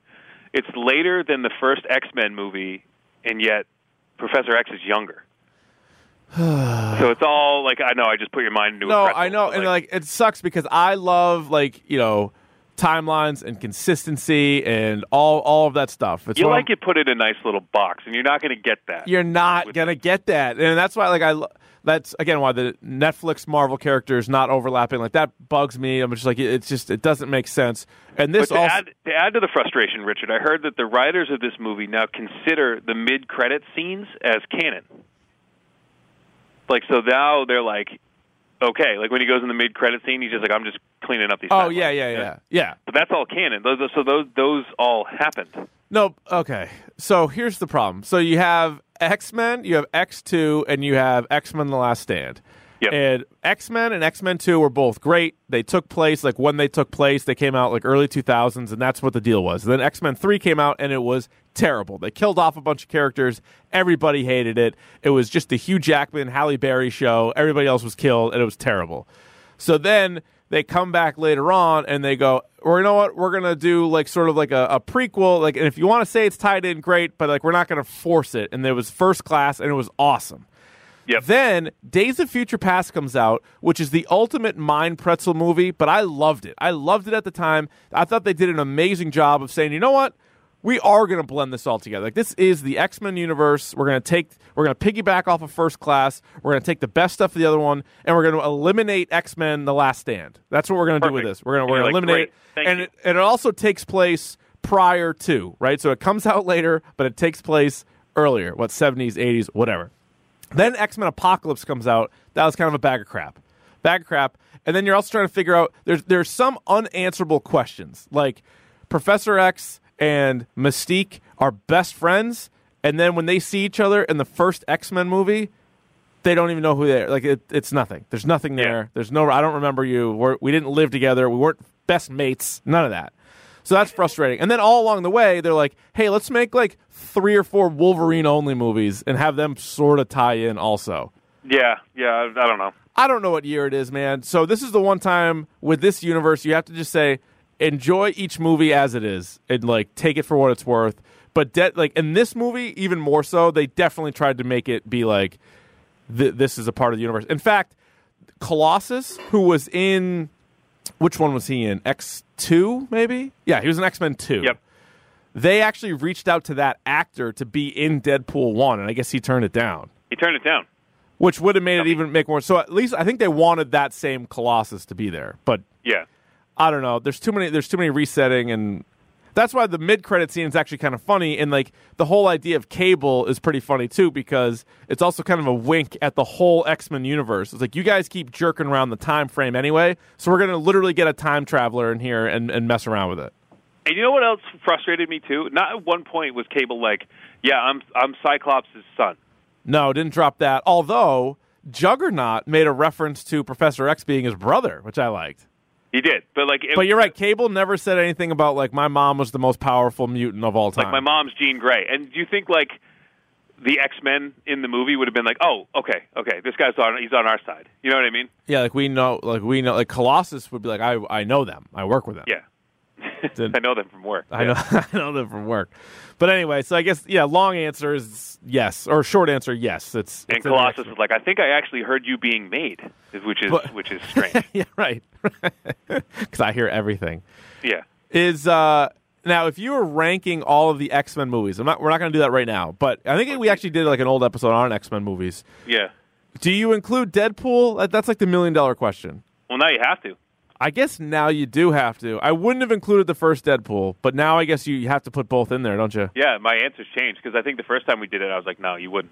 it's later than the first X Men movie, and yet Professor X is younger. so it's all like I know. I just put your mind into No, pretzel, I know, and like it sucks because I love like you know timelines and consistency and all all of that stuff. It's you like it put in a nice little box, and you're not going to get that. You're not gonna get that, and that's why like I. That's again why the Netflix Marvel characters not overlapping like that bugs me. I'm just like it's just it doesn't make sense. And this But to also add, to add to the frustration, Richard, I heard that the writers of this movie now consider the mid-credit scenes as canon. Like, so now they're like, okay, like when he goes in the mid-credit scene, he's just like, I'm just cleaning up these. oh timelines. yeah yeah yeah yeah But that's all canon. Those, so those those all happened. No, okay. So here's the problem. So you have X Men, you have X Two, and you have X Men: The Last Stand. Yep. And X Men and X Men Two were both great. They took place like when they took place, they came out like early 2000s, and that's what the deal was. then X Men Three came out, and it was terrible. They killed off a bunch of characters. Everybody hated it. It was just the Hugh Jackman, Halle Berry show. Everybody else was killed, and it was terrible. So then they come back later on and they go, or you know what, we're gonna do like sort of like a, a prequel, like, and if you want to say it's tied in, great, but like we're not gonna force it. And there was first class, and it was awesome. Yep. Then Days of Future Past comes out, which is the ultimate mind pretzel movie, but I loved it. I loved it at the time. I thought they did an amazing job of saying, you know what? We are going to blend this all together. Like this is the X-Men universe. We're going to take we're going to piggyback off of First Class. We're going to take the best stuff of the other one and we're going to eliminate X-Men The Last Stand. That's what we're going to do with this. We're going to we're And going to eliminate like, great. Thank and it, and it also takes place prior to, right? So it comes out later, but it takes place earlier. What 70s, 80s, whatever. Then X Men Apocalypse comes out. That was kind of a bag of crap, bag of crap. And then you're also trying to figure out there's there's some unanswerable questions like Professor X and Mystique are best friends, and then when they see each other in the first X Men movie, they don't even know who they are. Like it, it's nothing. There's nothing there. Yeah. There's no. I don't remember you. We're, we didn't live together. We weren't best mates. None of that. So that's frustrating. And then all along the way, they're like, "Hey, let's make like three or four Wolverine only movies and have them sort of tie in also." Yeah, yeah. I, don't know. I don't know what year it is, man. So this is the one time with this universe you have to just say enjoy each movie as it is and like take it for what it's worth. But de- like in this movie, even more so, they definitely tried to make it be like th- this is a part of the universe. In fact, Colossus, who was in which one was he in? X two, maybe? Yeah, he was in X Men two. Yep. They actually reached out to that actor to be in Deadpool one, and I guess he turned it down. He turned it down. Which would have made it even make more. So at least I think they wanted that same Colossus to be there, but Yeah. I don't know. There's too many. There's too many resetting, and that's why the mid credit scene is actually kind of funny. And like the whole idea of Cable is pretty funny too because it's also kind of a wink at the whole X Men universe. It's like you guys keep jerking around the time frame anyway, so we're gonna literally get a time traveler in here and, and mess around with it. And you know what else frustrated me too? Not at one point was Cable like, "Yeah, I'm I'm Cyclops' son." No, didn't drop that. Although Juggernaut made a reference to Professor X being his brother, which I liked. He did, but like, it, But you're right. Cable never said anything about like my mom was the most powerful mutant of all time. Like my mom's Jean Grey. And do you think like the X Men in the movie would have been like, "Oh, okay, okay, this guy's on he's on our side." You know what I mean? Yeah, like we know, like we know, like Colossus would be like, I I know them, I work with them. Yeah. I know them from work. I Yeah. know, I know them from work. But anyway, so I guess yeah, long answer is yes, or short answer yes. It's, And it's Colossus was like, "I think I actually heard you being made," which is But- which is strange. yeah, right, because I hear everything. yeah. Is uh now if you were ranking all of the X Men movies, I'm not. We're not going to do that right now, but I think we actually did like an old episode on X Men movies. Yeah. Do you include Deadpool? That's like the million dollar question. Well, now you have to. I guess now you do have to. I wouldn't have included the first Deadpool, but now I guess you you have to put both in there, don't you? Yeah, my answer's changed because I think the first time we did it, I was like, "No, you wouldn't."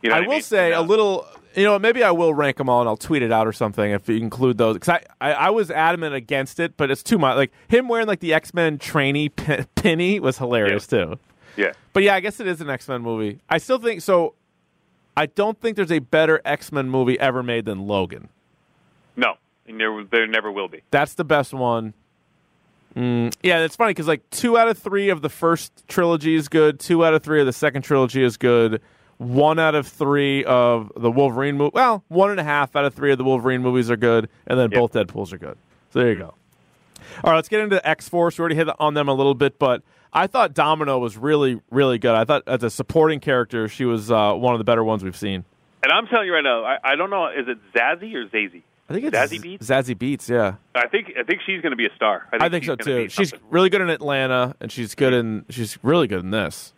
You know I will mean? say a little. You know, maybe I will rank them all and I'll tweet it out or something if you include those. Because I, I, I was adamant against it, but it's too much. Like him wearing like the X Men trainee pin, pinny was hilarious too. Yeah. But yeah, I guess it is an X Men movie. I still think so. I don't think there's a better X Men movie ever made than Logan. And there there never will be. That's the best one. Mm, yeah, it's funny because like two out of three of the first trilogy is good. Two out of three of the second trilogy is good. One out of three of the Wolverine movie. Well, one and a half out of three of the Wolverine movies are good, and then Yep. both Deadpool's are good. So there you go. All right, let's get into X Force. We already hit on them a little bit, but I thought Domino was really, really good. I thought as a supporting character, she was uh, one of the better ones we've seen. And I'm telling you right now, I, I don't know. Is it Zazzy or Zazie? I think it's Zazie Beetz? Zazie Beetz, yeah. I think I think she's going to be a star. I think she's so too. She's really good in Atlanta, and she's good in she's really good in this.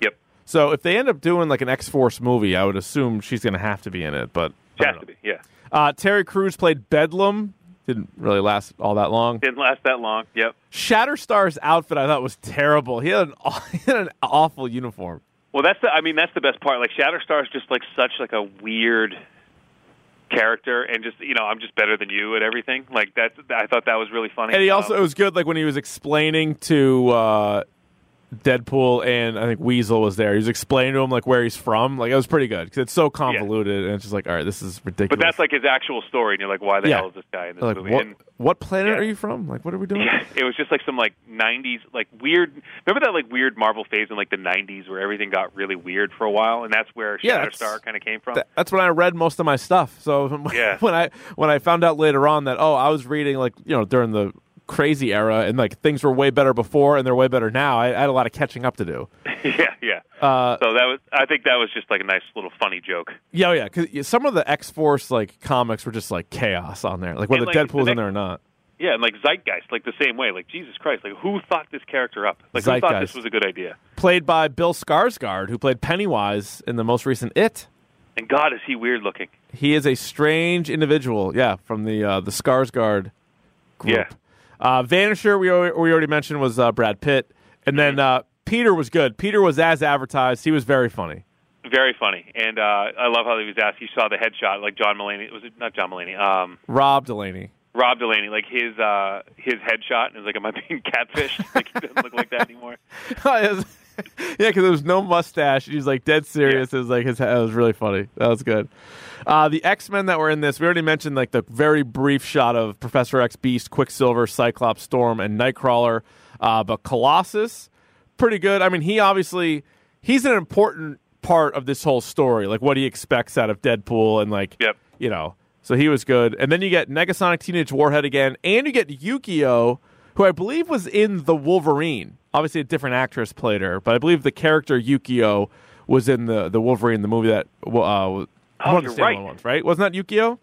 Yep. So if they end up doing like an X Force movie, I would assume she's going to have to be in it. But She has to be. Yeah. Uh, Terry Crews played Bedlam. Didn't really last all that long. Didn't last that long. Yep. Shatterstar's outfit I thought was terrible. He had an, he had an awful uniform. Well, that's the. I mean, that's the best part. Like Shatterstar's just like such like a weird character, and just you know, I'm just better than you at everything. Like that's. I thought that was really funny. And he also it Um, was good like when he was explaining to uh, Deadpool and I think Weasel was there. He was explaining to him like where he's from. Like it was pretty good because it's so convoluted and it's just like all right, this is ridiculous. but that's like his actual story, and you're like, why the Yeah. hell is this guy in this like movie? what And, what planet Yeah. are you from? Like what are we doing? yeah, it was just like some like '90s like weird. Remember that like weird Marvel phase in like the '90s where everything got really weird for a while, and that's where Yeah, Shatterstar kind of came from. Th- that's when I read most of my stuff. So Yeah. when I when I found out later on that oh I was reading like you know during the crazy era and like things were way better before and they're way better now. I, I had a lot of catching up to do. yeah, yeah. Uh, so that was. I think that was just like a nice little funny joke. yeah, oh, yeah. Because some of the X Force like comics were just like chaos on there, like whether And, like, Deadpool's the in there or not. Yeah, and like Zeitgeist, like the same way. Like Jesus Christ, like who thought this character up? Like who thought this was a good idea? Played by Bill Skarsgård, who played Pennywise in the most recent It. And God, is he weird looking? He is a strange individual. Yeah, from the uh, the Skarsgård group. Yeah. Uh, Vanisher, we we already mentioned was uh, Brad Pitt, and then Mm-hmm. uh, Peter was good. Peter was as advertised. He was very funny. Very funny, and uh, I love how he was asked. He saw the headshot, like John Mulaney. Was it not John Mulaney? Um, Rob Delaney. Rob Delaney, like his uh, his headshot, and it was like, "Am I being catfished?" like he doesn't look like that anymore. Yeah, because there was no mustache. And he's like dead serious. It was like his. It was really funny. That was good. Uh, the X Men that were in this, we already mentioned like the very brief shot of Professor X, Beast, Quicksilver, Cyclops, Storm, and Nightcrawler. Uh, but Colossus, pretty good. I mean, he obviously he's an important part of this whole story. Like what he expects out of Deadpool, and like Yep. you know. So he was good. And then you get Negasonic Teenage Warhead again, and you get Yukio, who I believe was in The Wolverine. Obviously, a different actress played her, but I believe the character Yukio was in the, the Wolverine, the movie that uh, Oh, one of the you're right. ones, right? Wasn't that Yukio?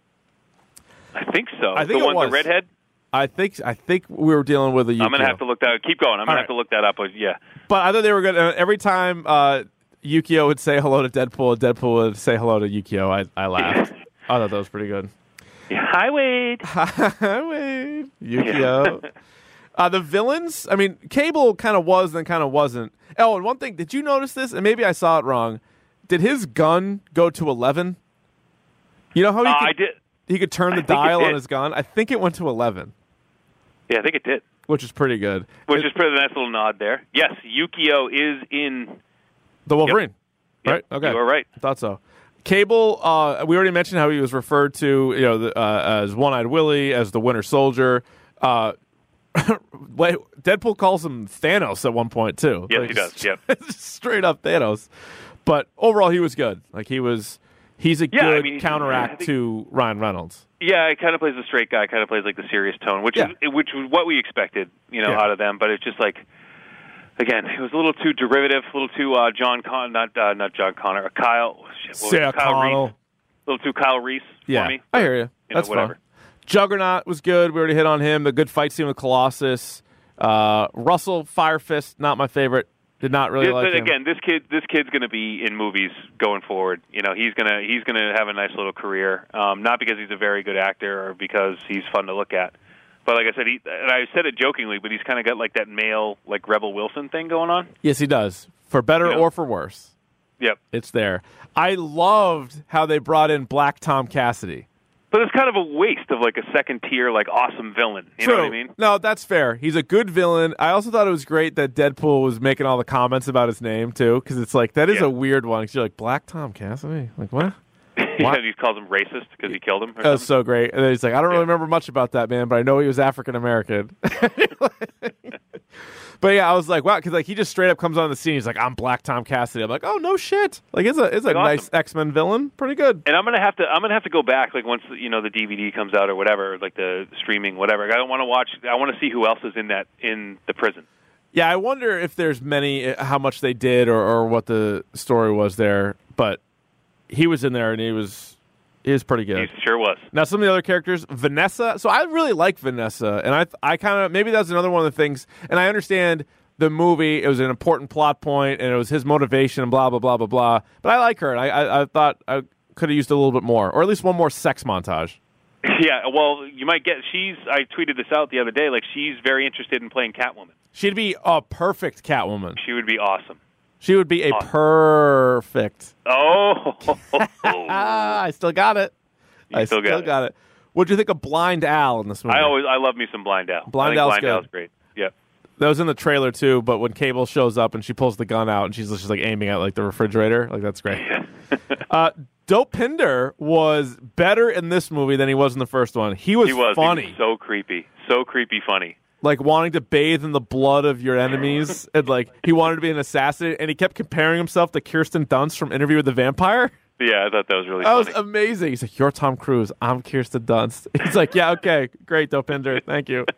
I think so. I think the it one, was. the redhead. I think I think we were dealing with a Yukio. I'm gonna have to look that. Keep going. I'm gonna All have to look that up. But yeah, But I thought they were good. Uh, every time uh, Yukio would say hello to Deadpool, Deadpool would say hello to Yukio. I, I laughed. I thought that was pretty good. yeah. Hi, Wade. Wait, Yukio. uh, the villains. I mean, Cable kind of was, then kind of wasn't. Oh, and one thing. Did you notice this? And maybe I saw it wrong. Did his gun go to eleven? You know how he Uh, could, I did. he could turn the dial on his gun? I think it went to eleven, Yeah, I think it did. which is pretty good. Which It- is pretty nice little nod there. Yes, Yukio is in. the Wolverine. Yep, Right. Okay. You are right. I thought so. Cable, uh, we already mentioned how he was referred to, you know, the, uh, as One-Eyed Willie, as the Winter Soldier. Uh, Deadpool calls him Thanos at one point too. Yes, Like, he does. Yep. straight up Thanos. But overall, he was good. Like he was, he's a Yeah, I good mean, counteract think- to Ryan Reynolds. Yeah, he kind of plays the straight guy. Kind of plays like the serious tone, which Yeah. is which was what we expected, you know, Yeah. out of them. But it's just like, again, it was a little too derivative, a little too uh, John Con, not uh, not John Connor, uh, Kyle. Shit, what was? Sarah Kyle Connell. Reese. A little too Kyle Reese Yeah, for me. I hear you. You know, That's whatever. fine. Juggernaut was good. We already hit on him. The good fight scene with Colossus. Uh, Russell Fire Fist, not my favorite. Did not really This- like but him. again, this kid, this kid's going to be in movies going forward. You know, he's gonna he's gonna have a nice little career. Um, not because he's a very good actor or because he's fun to look at, but like I said, he, and I said it jokingly, but he's kind of got like that male like Rebel Wilson thing going on. Yes, he does. For better Yeah. or for worse. Yep. It's there. I loved how they brought in Black Tom Cassidy. But it's kind of a waste of like a second tier, like awesome villain. You know what I mean? No, that's fair. He's a good villain. I also thought it was great that Deadpool was making all the comments about his name too, because it's like that is Yeah. a weird one. 'cause you're like Black Tom Cassidy, like what? Yeah, he calls him racist because he killed him. Or That was so great. And then he's like, I don't really Yeah. remember much about that man, but I know he was African American. but yeah, I was like, wow, because like he just straight up comes on the scene. He's like, I'm Black Tom Cassidy. I'm like, oh no shit. Like it's a it's a Like, nice. X Men villain. Pretty good. and I'm gonna have to I'm gonna have to go back like once you know the DVD comes out or whatever, like the streaming whatever. I don't want to watch. I want to see who else is in that in the prison. Yeah, I wonder if there's many, uh, how much they did or, or what the story was there. But he was in there and he was he was pretty good. He sure was. Now some of the other characters, Vanessa. So I really like Vanessa, and I I kind of maybe that's another one of the things. And I understand the movie; it was an important plot point, and it was his motivation, and blah blah blah blah blah. But I like her, and I I, I thought I could have used a little bit more, or at least one more sex montage. Yeah, well, you might get. She's. I tweeted this out the other day. Like she's very interested in playing Catwoman. She'd be a perfect Catwoman. She would be awesome. She would be a Awesome. perfect. Oh, I still got it. You I still got it. it. What do you think of Blind Al in this movie? I always. I love me some Blind Al. Blind I think Al's Blind good. Al's great. Yep. that was in the trailer too. But when Cable shows up and she pulls the gun out and she's just like aiming at like the refrigerator, like that's great. uh, Dopinder was better in this movie than he was in the first one. He was, He was funny, He was so creepy. So creepy funny. Like wanting to bathe in the blood of your enemies, and like he wanted to be an assassin, and he kept comparing himself to Kirsten Dunst from Interview with the Vampire. Yeah, I thought that was really That was amazing. He's like, "You're Tom Cruise. I'm Kirsten Dunst." He's like, "Yeah, okay, great, Dopinder. Thank you."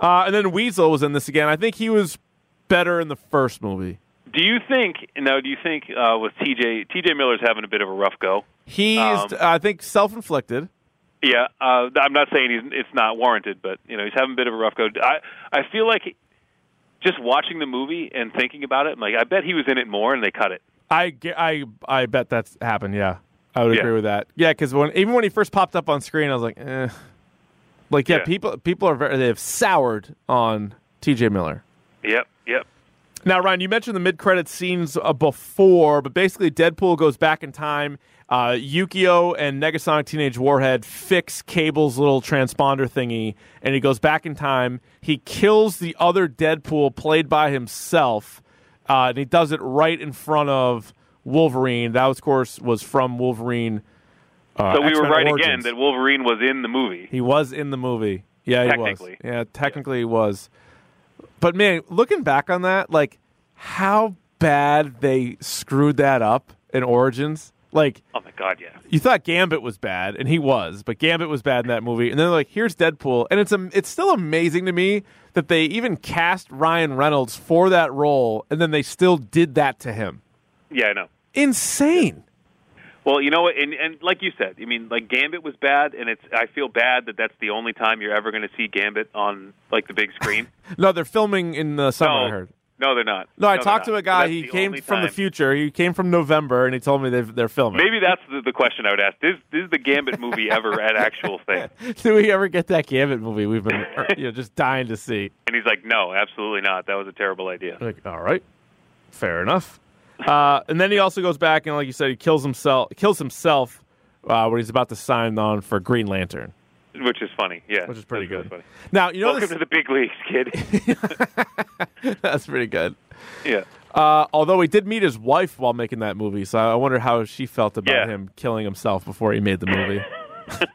Uh, and then Weasel was in this again. I think he was better in the first movie. do you think now? Do you think uh, with TJ TJ Miller's having a bit of a rough go? He's, Um, I think, self-inflicted. Yeah, uh, I'm not saying he's, it's not warranted, but you know he's having a bit of a rough go. I I feel like just watching the movie and thinking about it, I'm like I bet he was in it more and they cut it. I I I bet that's happened. Yeah, I would Yeah. agree with that. Yeah, because when even when he first popped up on screen, I was like, eh. Like, yeah, Yeah. people people are very they have soured on T.J. Miller. Yep, yep. Now, Ryan, you mentioned the mid-credit scenes uh, before, but basically, Deadpool goes back in time. Uh, Yukio and Negasonic Teenage Warhead fix Cable's little transponder thingy, and he goes back in time. He kills the other Deadpool, played by himself, uh, and he does it right in front of Wolverine. That, of course, was from Wolverine. Uh, So we were X-Men right Origins. again that Wolverine was in the movie. He was in the movie. Yeah, he was. Yeah, technically he was. But man, looking back on that, like how bad they screwed that up in Origins. Like Oh my god, yeah. you thought Gambit was bad, and he was, but Gambit was bad in that movie. And then they're like, here's Deadpool, and it's um, it's still amazing to me that they even cast Ryan Reynolds for that role, and then they still did that to him. Yeah, I know. Insane. Well, you know what, and, and like you said, I mean, like Gambit was bad, and it's. I feel bad that that's the only time you're ever going to see Gambit on like the big screen. No, they're filming in the summer. I heard. No, they're not. No, I they're talked to a guy. He came from the future. He came from November, and he told me they've, they're filming. Maybe that's the, the question I would ask. Is is the Gambit movie ever an actual thing? Do we ever get that Gambit movie? We've been you know just dying to see. And he's like, no, absolutely not. That was a terrible idea. Like, all right, fair enough. Uh, and then he also goes back and, like you said, he kills himself. Kills himself uh, when he's about to sign on for Green Lantern, Which is funny, yeah. which is pretty really good. funny. Now you know Welcome this, to the big leagues, kid. that's pretty good. yeah. Uh, although he did meet his wife while making that movie, so I wonder how she felt about Yeah. him killing himself before he made the movie.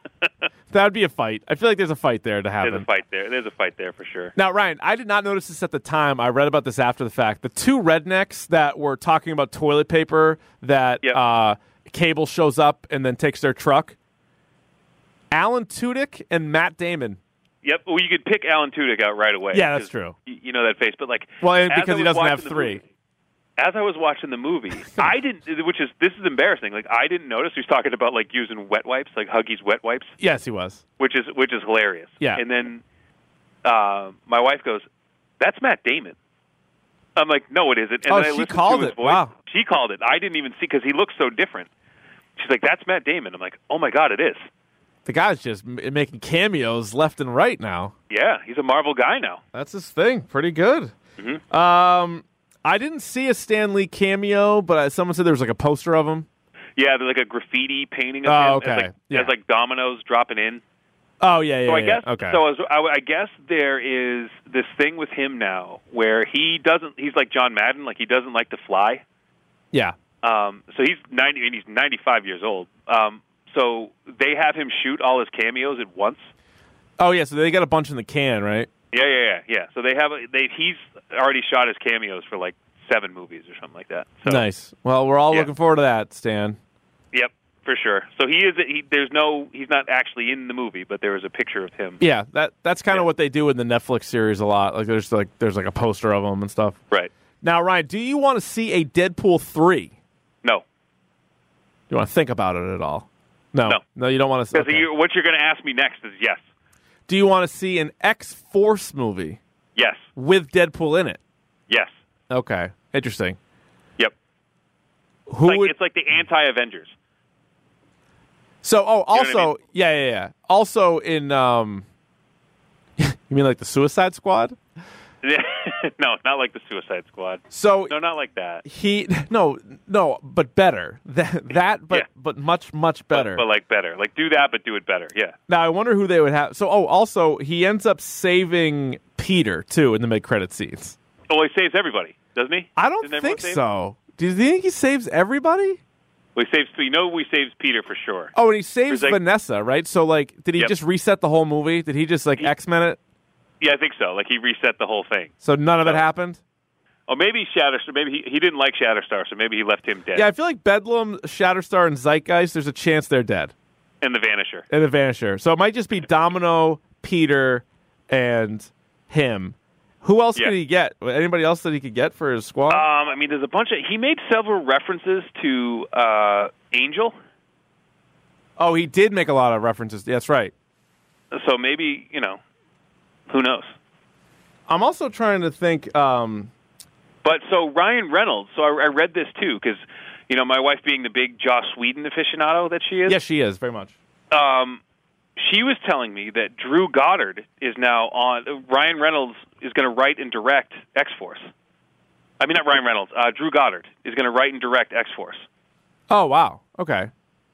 that would be a fight. I feel like there's a fight there to happen. There's a fight there. There's a fight there for sure. Now, Ryan, I did not notice this at the time. I read about this after the fact. The two rednecks that were talking about toilet paper that Yep. uh, Cable shows up and then takes their truck. Alan Tudyk and Matt Damon. Yep. Well, you could pick Alan Tudyk out right away. Yeah, that's true. You know that face, but like, Well, and because he doesn't have three. movie- as I was watching the movie, I didn't. Which is this is embarrassing. Like I didn't notice he was talking about like using wet wipes, like Huggies wet wipes, Yes, he was. which is which is hilarious. Yeah. And then uh, my wife goes, "That's Matt Damon." I'm like, "No, it isn't." And Oh, then I she called it. Voice. Wow. She called it. I didn't even see because he looks so different. She's like, "That's Matt Damon." I'm like, "Oh my god, it is." The guy's just making cameos left and right now. Yeah, he's a Marvel guy now. That's his thing. Pretty good. Mm-hmm. Um, I didn't see a Stan Lee cameo, but someone said there was like a poster of him. Yeah, there's like a graffiti painting of Oh, him. okay. As like, Yeah. as like dominoes dropping in. Oh yeah, yeah, So I yeah. guess okay. so. I, I guess there is this thing with him now where he doesn't. He's like John Madden. Like he doesn't like to fly. yeah. Um, so he's ninety and he's ninety five years old. Um, so they have him shoot all his cameos at once. Oh yeah. So they got a bunch in the can, right? Yeah, yeah, yeah, yeah. So they have a, they he's already shot his cameos for like seven movies or something like that. So, Nice. Well, we're all Yeah. looking forward to that, Stan. Yep, for sure. So he is. He, there's no. He's not actually in the movie, but there is a picture of him. Yeah, that that's kind of Yeah. what they do in the Netflix series a lot. Like there's like there's like a poster of him and stuff. Right. Now, Ryan, do you want to see a Deadpool three? No. Do you want to think about it at all? No, No. you don't want to. Because okay. you, what you're going to ask me next is yes, Do you want to see an X Force movie yes, with Deadpool in it? yes. Okay, interesting. Yep. Who Like, would? it's like the anti-Avengers. so, oh, know I also, mean? yeah, yeah, yeah. Also in, um, you mean like the Suicide Squad? no, not like the Suicide Squad. So No, not like that. he no no but better that that but Yeah. but much much better But, but like better. Like do that, but do it better. Yeah. now i wonder who they would have so oh also he ends up saving peter too in the mid-credit scenes Oh, he saves everybody, doesn't he? i don't Didn't think so do you think he saves everybody Well, he saves. You know, we saves Peter for sure. oh and he saves like- vanessa right so like did he Yep. just reset the whole movie did he just like x-men it Yeah, I think so. Like he reset the whole thing. so none of it happened Oh, maybe Shatterstar. Maybe he, he didn't like Shatterstar, so maybe he left him dead. yeah i feel like bedlam shatterstar and zeitgeist there's a chance they're dead And the Vanisher. and the vanisher so it might just be domino peter and him who else Yeah. could he get anybody else that he could get for his squad Um, I mean, there's a bunch of. He made several references to uh, Angel, Oh, he did make a lot of references. That's right. so maybe you know, who knows? I'm also trying to think. Um, But so Ryan Reynolds. So I, I read this too because you know my wife being the big Joss Whedon aficionado that she is. yes, she is very much. um, she was telling me that Drew Goddard is now on. Ryan Reynolds is going to write and direct X Force. I mean, not Ryan Reynolds. Uh, Drew Goddard is going to write and direct X Force. Oh wow. Okay.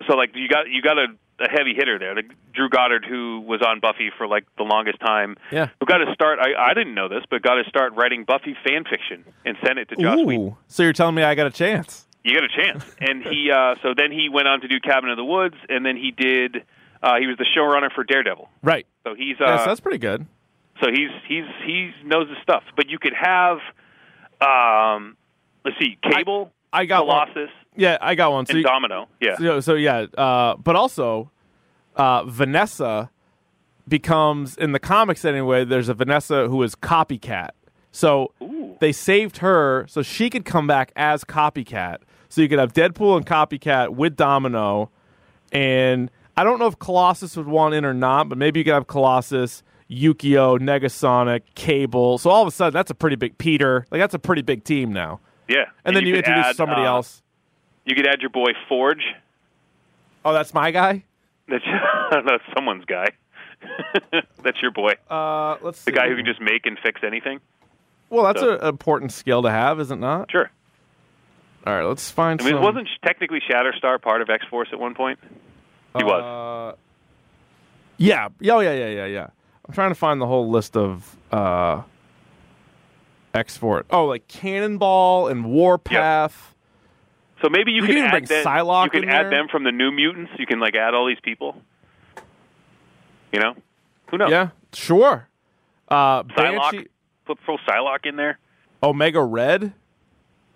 So like you got you got a, a heavy hitter there, like Drew Goddard, who was on Buffy for like the longest time. Yeah. Who got to start? I, I didn't know this, but got to start writing Buffy fan fiction and sent it to Joss Whedon. So you're telling me I got a chance? You got a chance. and he uh, so then he went on to do Cabin in the Woods, and then he did. Uh, he was the showrunner for Daredevil. Right. So he's uh, that's pretty good. so he's he's he knows his stuff. But you could have, um, let's see, Cable, I got one. Yeah, I got one. So, and you- Domino. Yeah, so, so yeah, uh, but also uh, Vanessa becomes in the comics anyway. There's a Vanessa who is copycat. So Ooh. they saved her so she could come back as copycat. So you could have Deadpool and Copycat with Domino, and I don't know if Colossus would want in or not, but maybe you could have Colossus, Yukio, Negasonic, Cable. So all of a sudden, that's a pretty big Peter. Like that's a pretty big team now. Yeah, And, then you, could introduce add, somebody uh, else. You could add your boy Forge. Oh, that's my guy. That's that's someone's guy. that's your boy, Uh, let's see. the guy who can just make and fix anything. Well, that's so- an important skill to have, is it not? Sure. All right, let's find. I mean, some, wasn't technically Shatterstar part of X Force at one point? He was. Uh, yeah. Oh, yeah, yeah, yeah, yeah. I'm trying to find the whole list of uh, X Force. Oh, like Cannonball and Warpath. So maybe you, You can can add bring them, Psylocke You can add there. them from the New Mutants. You can like add all these people. You know, who knows? Yeah, sure. Uh, Psylocke. Banshee, Put throw Psylocke in there. Omega Red.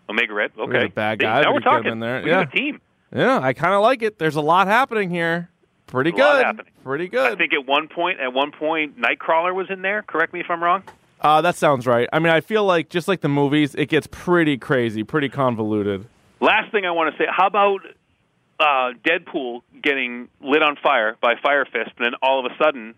Omega Red. Okay. a bad guy, Now we're you get him talking. in there. We Yeah. a team. Yeah, I kind of like it. There's a lot happening here. Pretty good. Pretty I think at one point, at one point, Nightcrawler was in there. Correct me if I'm wrong. Uh, that sounds right. I mean, I feel like just like the movies, it gets pretty crazy, pretty convoluted. Last thing I want to say: How about uh, Deadpool getting lit on fire by Fire Fist, and then all of a sudden,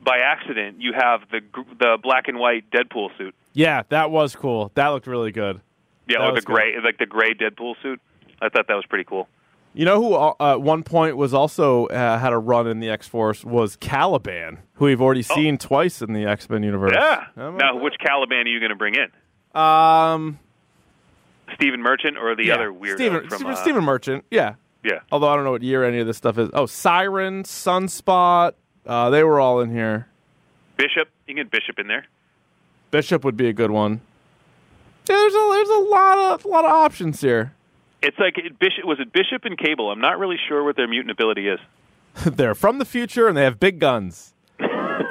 by accident, you have the the black and white Deadpool suit. Yeah, that was cool. That looked really good. Yeah, That or the gray, like the gray Deadpool suit. I thought that was pretty cool. You know who uh, at one point was also uh, had a run in the X Force was Caliban, who we've already seen twice in the X Men universe. Oh. Yeah. Now, which Caliban are you going to bring in? Um, Stephen Merchant or the yeah, other weirdo Stephen, from uh, Stephen Merchant. Yeah, Yeah. although I don't know what year any of this stuff is. Oh, Siren, Sunspot. Uh, they were all in here. Bishop. You can get Bishop in there. Bishop would be a good one. Yeah, there's a there's a lot of a lot of options here. It's like it, Bishop. Was it Bishop and Cable? I'm not really sure what their mutant ability is. They're from the future and they have big guns.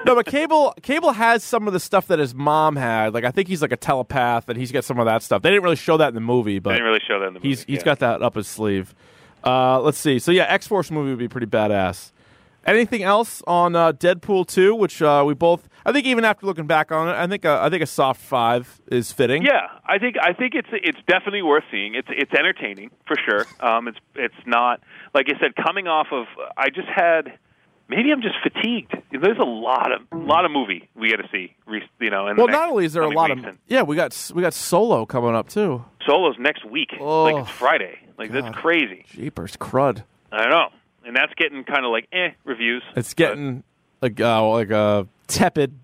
No, but Cable Cable has some of the stuff that his mom had. Like I think he's like a telepath and he's got some of that stuff. They didn't really show that in the movie, but didn't really show that in the movie. he's he's yeah. got that up his sleeve. Uh, let's see. So yeah, X Force movie would be pretty badass. Anything else on uh, Deadpool two, which uh, we both? I think even after looking back on it, I think uh, I think a soft five is fitting. Yeah, I think I think it's it's definitely worth seeing. It's it's entertaining for sure. Um, it's it's not like I said, coming off of I just had maybe I'm just fatigued. There's a lot of lot of movie we got to see. You know, Well, next not only is there a lot of weeks, and yeah, we got we got Solo coming up too. solos next week. Oh, like it's Friday. Like God. that's crazy. Jeepers, crud! I don't know, and that's getting kind of like eh reviews. It's getting like uh, like a tepid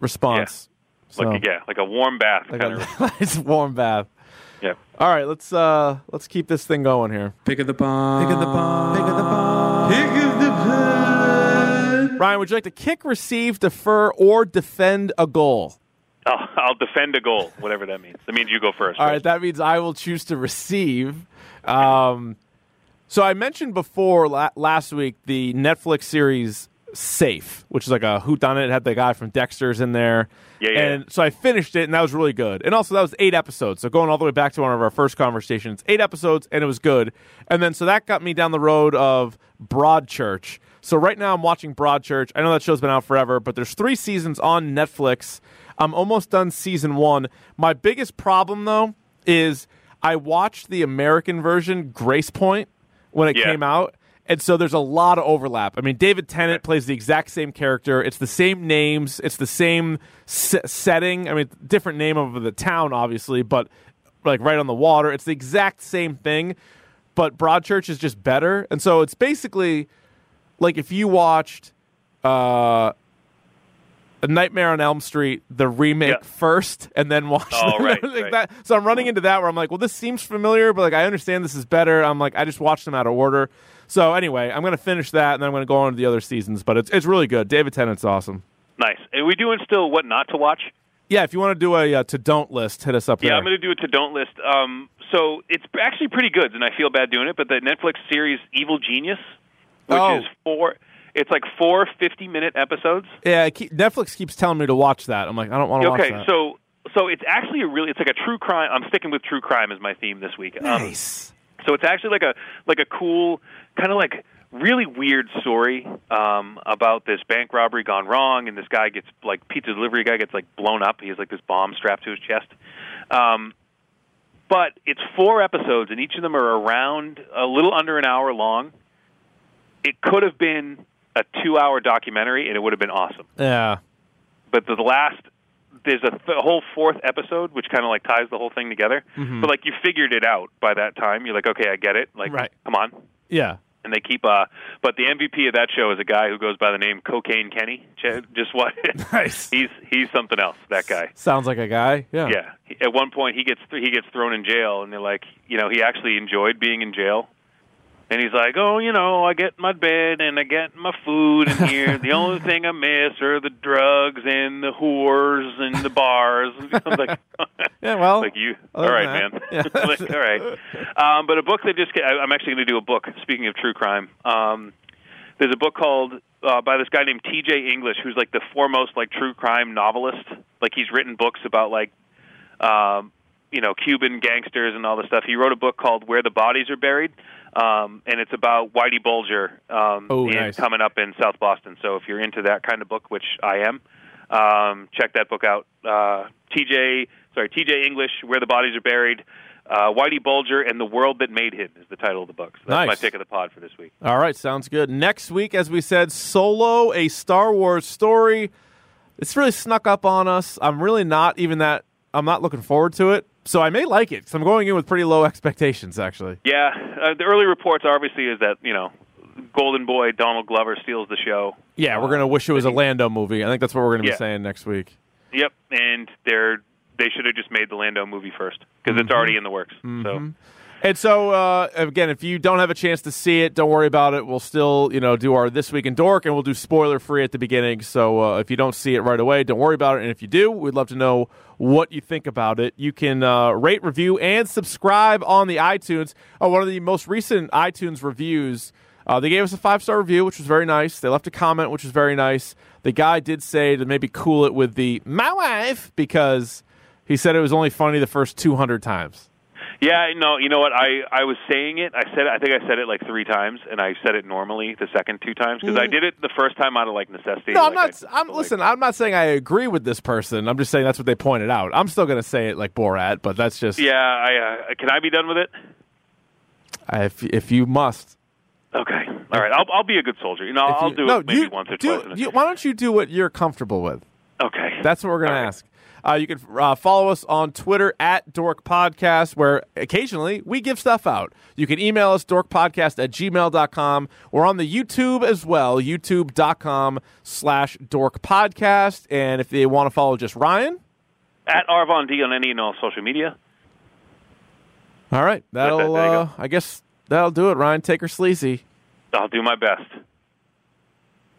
response. But, like So, yeah, like a warm bath like kind a of. nice warm bath. Yeah. All right, let's uh let's keep this thing going here. Pick of the bomb. Pick of the bomb. Pick of the bomb. Pick of the pod. Ryan, would you like to kick, receive, defer, or defend a goal? I'll, I'll defend a goal, whatever that means. That means you go first. All right? right, that means I will choose to receive. Um, so I mentioned before la- last week the Netflix series Safe, which is like a whodunit. It It had the guy from Dexter's in there. Yeah, yeah. And so I finished it, and that was really good. And also, that was eight episodes. So going all the way back to one of our first conversations, eight episodes, and it was good. And then so that got me down the road of Broadchurch. So right now I'm watching Broadchurch. I know that show's been out forever, but there's three seasons on Netflix. I'm almost done season one. My biggest problem though is I watched the American version, Gracepoint, when it Yeah. came out. And so there's a lot of overlap. I mean, David Tennant plays the exact same character. It's the same names. It's the same s- setting. I mean, different name of the town, obviously, but like right on the water. It's the exact same thing, but Broadchurch is just better. And so it's basically like if you watched uh, A Nightmare on Elm Street, the remake Yeah. first, and then watched Oh, the- right, like right. that. So I'm running into that where I'm like, well, this seems familiar, but like I understand this is better. I'm like, I just watched them out of order. So anyway, I'm gonna finish that, and then I'm gonna go on to the other seasons. But it's it's really good. David Tennant's awesome. Nice. Are we doing still what not to watch? Yeah, if you want to do a uh, to don't list, hit us up Yeah, there. I'm going to do a to don't list. Um, so it's actually pretty good, and I feel bad doing it. But the Netflix series Evil Genius, which Oh. is four, it's like four 50 minute episodes. yeah, keep, Netflix keeps telling me to watch that. I'm like, I don't want to Okay, watch that. Okay, so so it's actually a really it's like a true crime. I'm sticking with true crime as my theme this week. Um, nice. So it's actually like a like a cool kind of like really weird story um, about this bank robbery gone wrong, and this guy gets like pizza delivery guy gets like blown up. He has like this bomb strapped to his chest. Um, but it's four episodes, and each of them are around a little under an hour long. It could have been a two-hour documentary, and it would have been awesome. Yeah. But the last, there's a, th- whole fourth episode, which kind of like ties the whole thing together. But like you figured it out by that time. You're like, okay, I get it. Like, Right. come on. Yeah. And they keep, uh, but the MVP of that show is a guy who goes by the name Cocaine Kenny. Just what? Nice. he's he's something else. That guy. Sounds like a guy. Yeah. Yeah. At one point, he gets he gets thrown in jail, and they're like, you know, he actually enjoyed being in jail. And he's like, oh, you know, I get my bed and I get my food in here. the only thing I miss are the drugs and the whores and the bars. I'm like, Yeah, well, like you. All right, man. yeah. like, all right. Um, but a book that just ca- I- I'm actually going to do a book. Speaking of true crime, um, there's a book called uh, by this guy named T.J. English, who's like the foremost like true crime novelist. Like he's written books about like, um, you know, Cuban gangsters and all this stuff. He wrote a book called Where the Bodies Are Buried, um, and it's about Whitey Bulger um, Oh, nice. coming up in South Boston. So if you're into that kind of book, which I am, um, check that book out. Uh, TJ, sorry, TJ English, Where the Bodies Are Buried. Uh, Whitey Bulger and the World That Made Him is the title of the book. So that's Nice. my pick of the pod for this week. All right, sounds good. Next week, as we said, Solo, a Star Wars story. It's really snuck up on us. I'm really not even that. I'm not looking forward to it. So I may like it. So I'm going in with pretty low expectations, actually. Yeah, uh, the early reports obviously is that you know, Golden Boy Donald Glover steals the show. Yeah, we're gonna uh, wish it was a Lando movie. I think that's what we're gonna Yeah. be saying next week. Yep, and they're they should have just made the Lando movie first because it's mm-hmm. already in the works. So mm-hmm. And so, uh, again, if you don't have a chance to see it, don't worry about it. We'll still, you know, do our this week in Dork, and we'll do spoiler free at the beginning. So uh, if you don't see it right away, don't worry about it. And if you do, we'd love to know what you think about it. You can uh, rate, review, and subscribe on the iTunes. Oh, one of the most recent iTunes reviews. Uh, they gave us a five star review, which was very nice. They left a comment, which was very nice. The guy did say to maybe cool it with the my wife because he said it was only funny the first 200 times. Yeah, no, you know what? I I was saying it. I said it, I think I said it like three times, and I said it normally the second two times because I did it the first time out of like necessity. No, I'm like, not. I- I'm like- listen. I'm not saying I agree with this person. I'm just saying that's what they pointed out. I'm still going to say it like Borat, but that's just Yeah, I uh, can I be done with it? if if you must. Okay, all right. I'll I'll be a good soldier. You know, If I'll you- do no, it maybe you once or do, twice. you- why don't you do what you're comfortable with? okay, That's what we're going to All right. ask. Uh, you can uh, follow us on Twitter at Dork Podcast, where occasionally we give stuff out. You can email us, dorkpodcast at gmail.com. We're on the YouTube as well, youtube.com slash dork podcast. And if they want to follow just Ryan, at Arvon D on any and all social media. all right, that'll, there you go. uh, I guess that'll do it, Ryan. Take her sleazy. I'll do my best.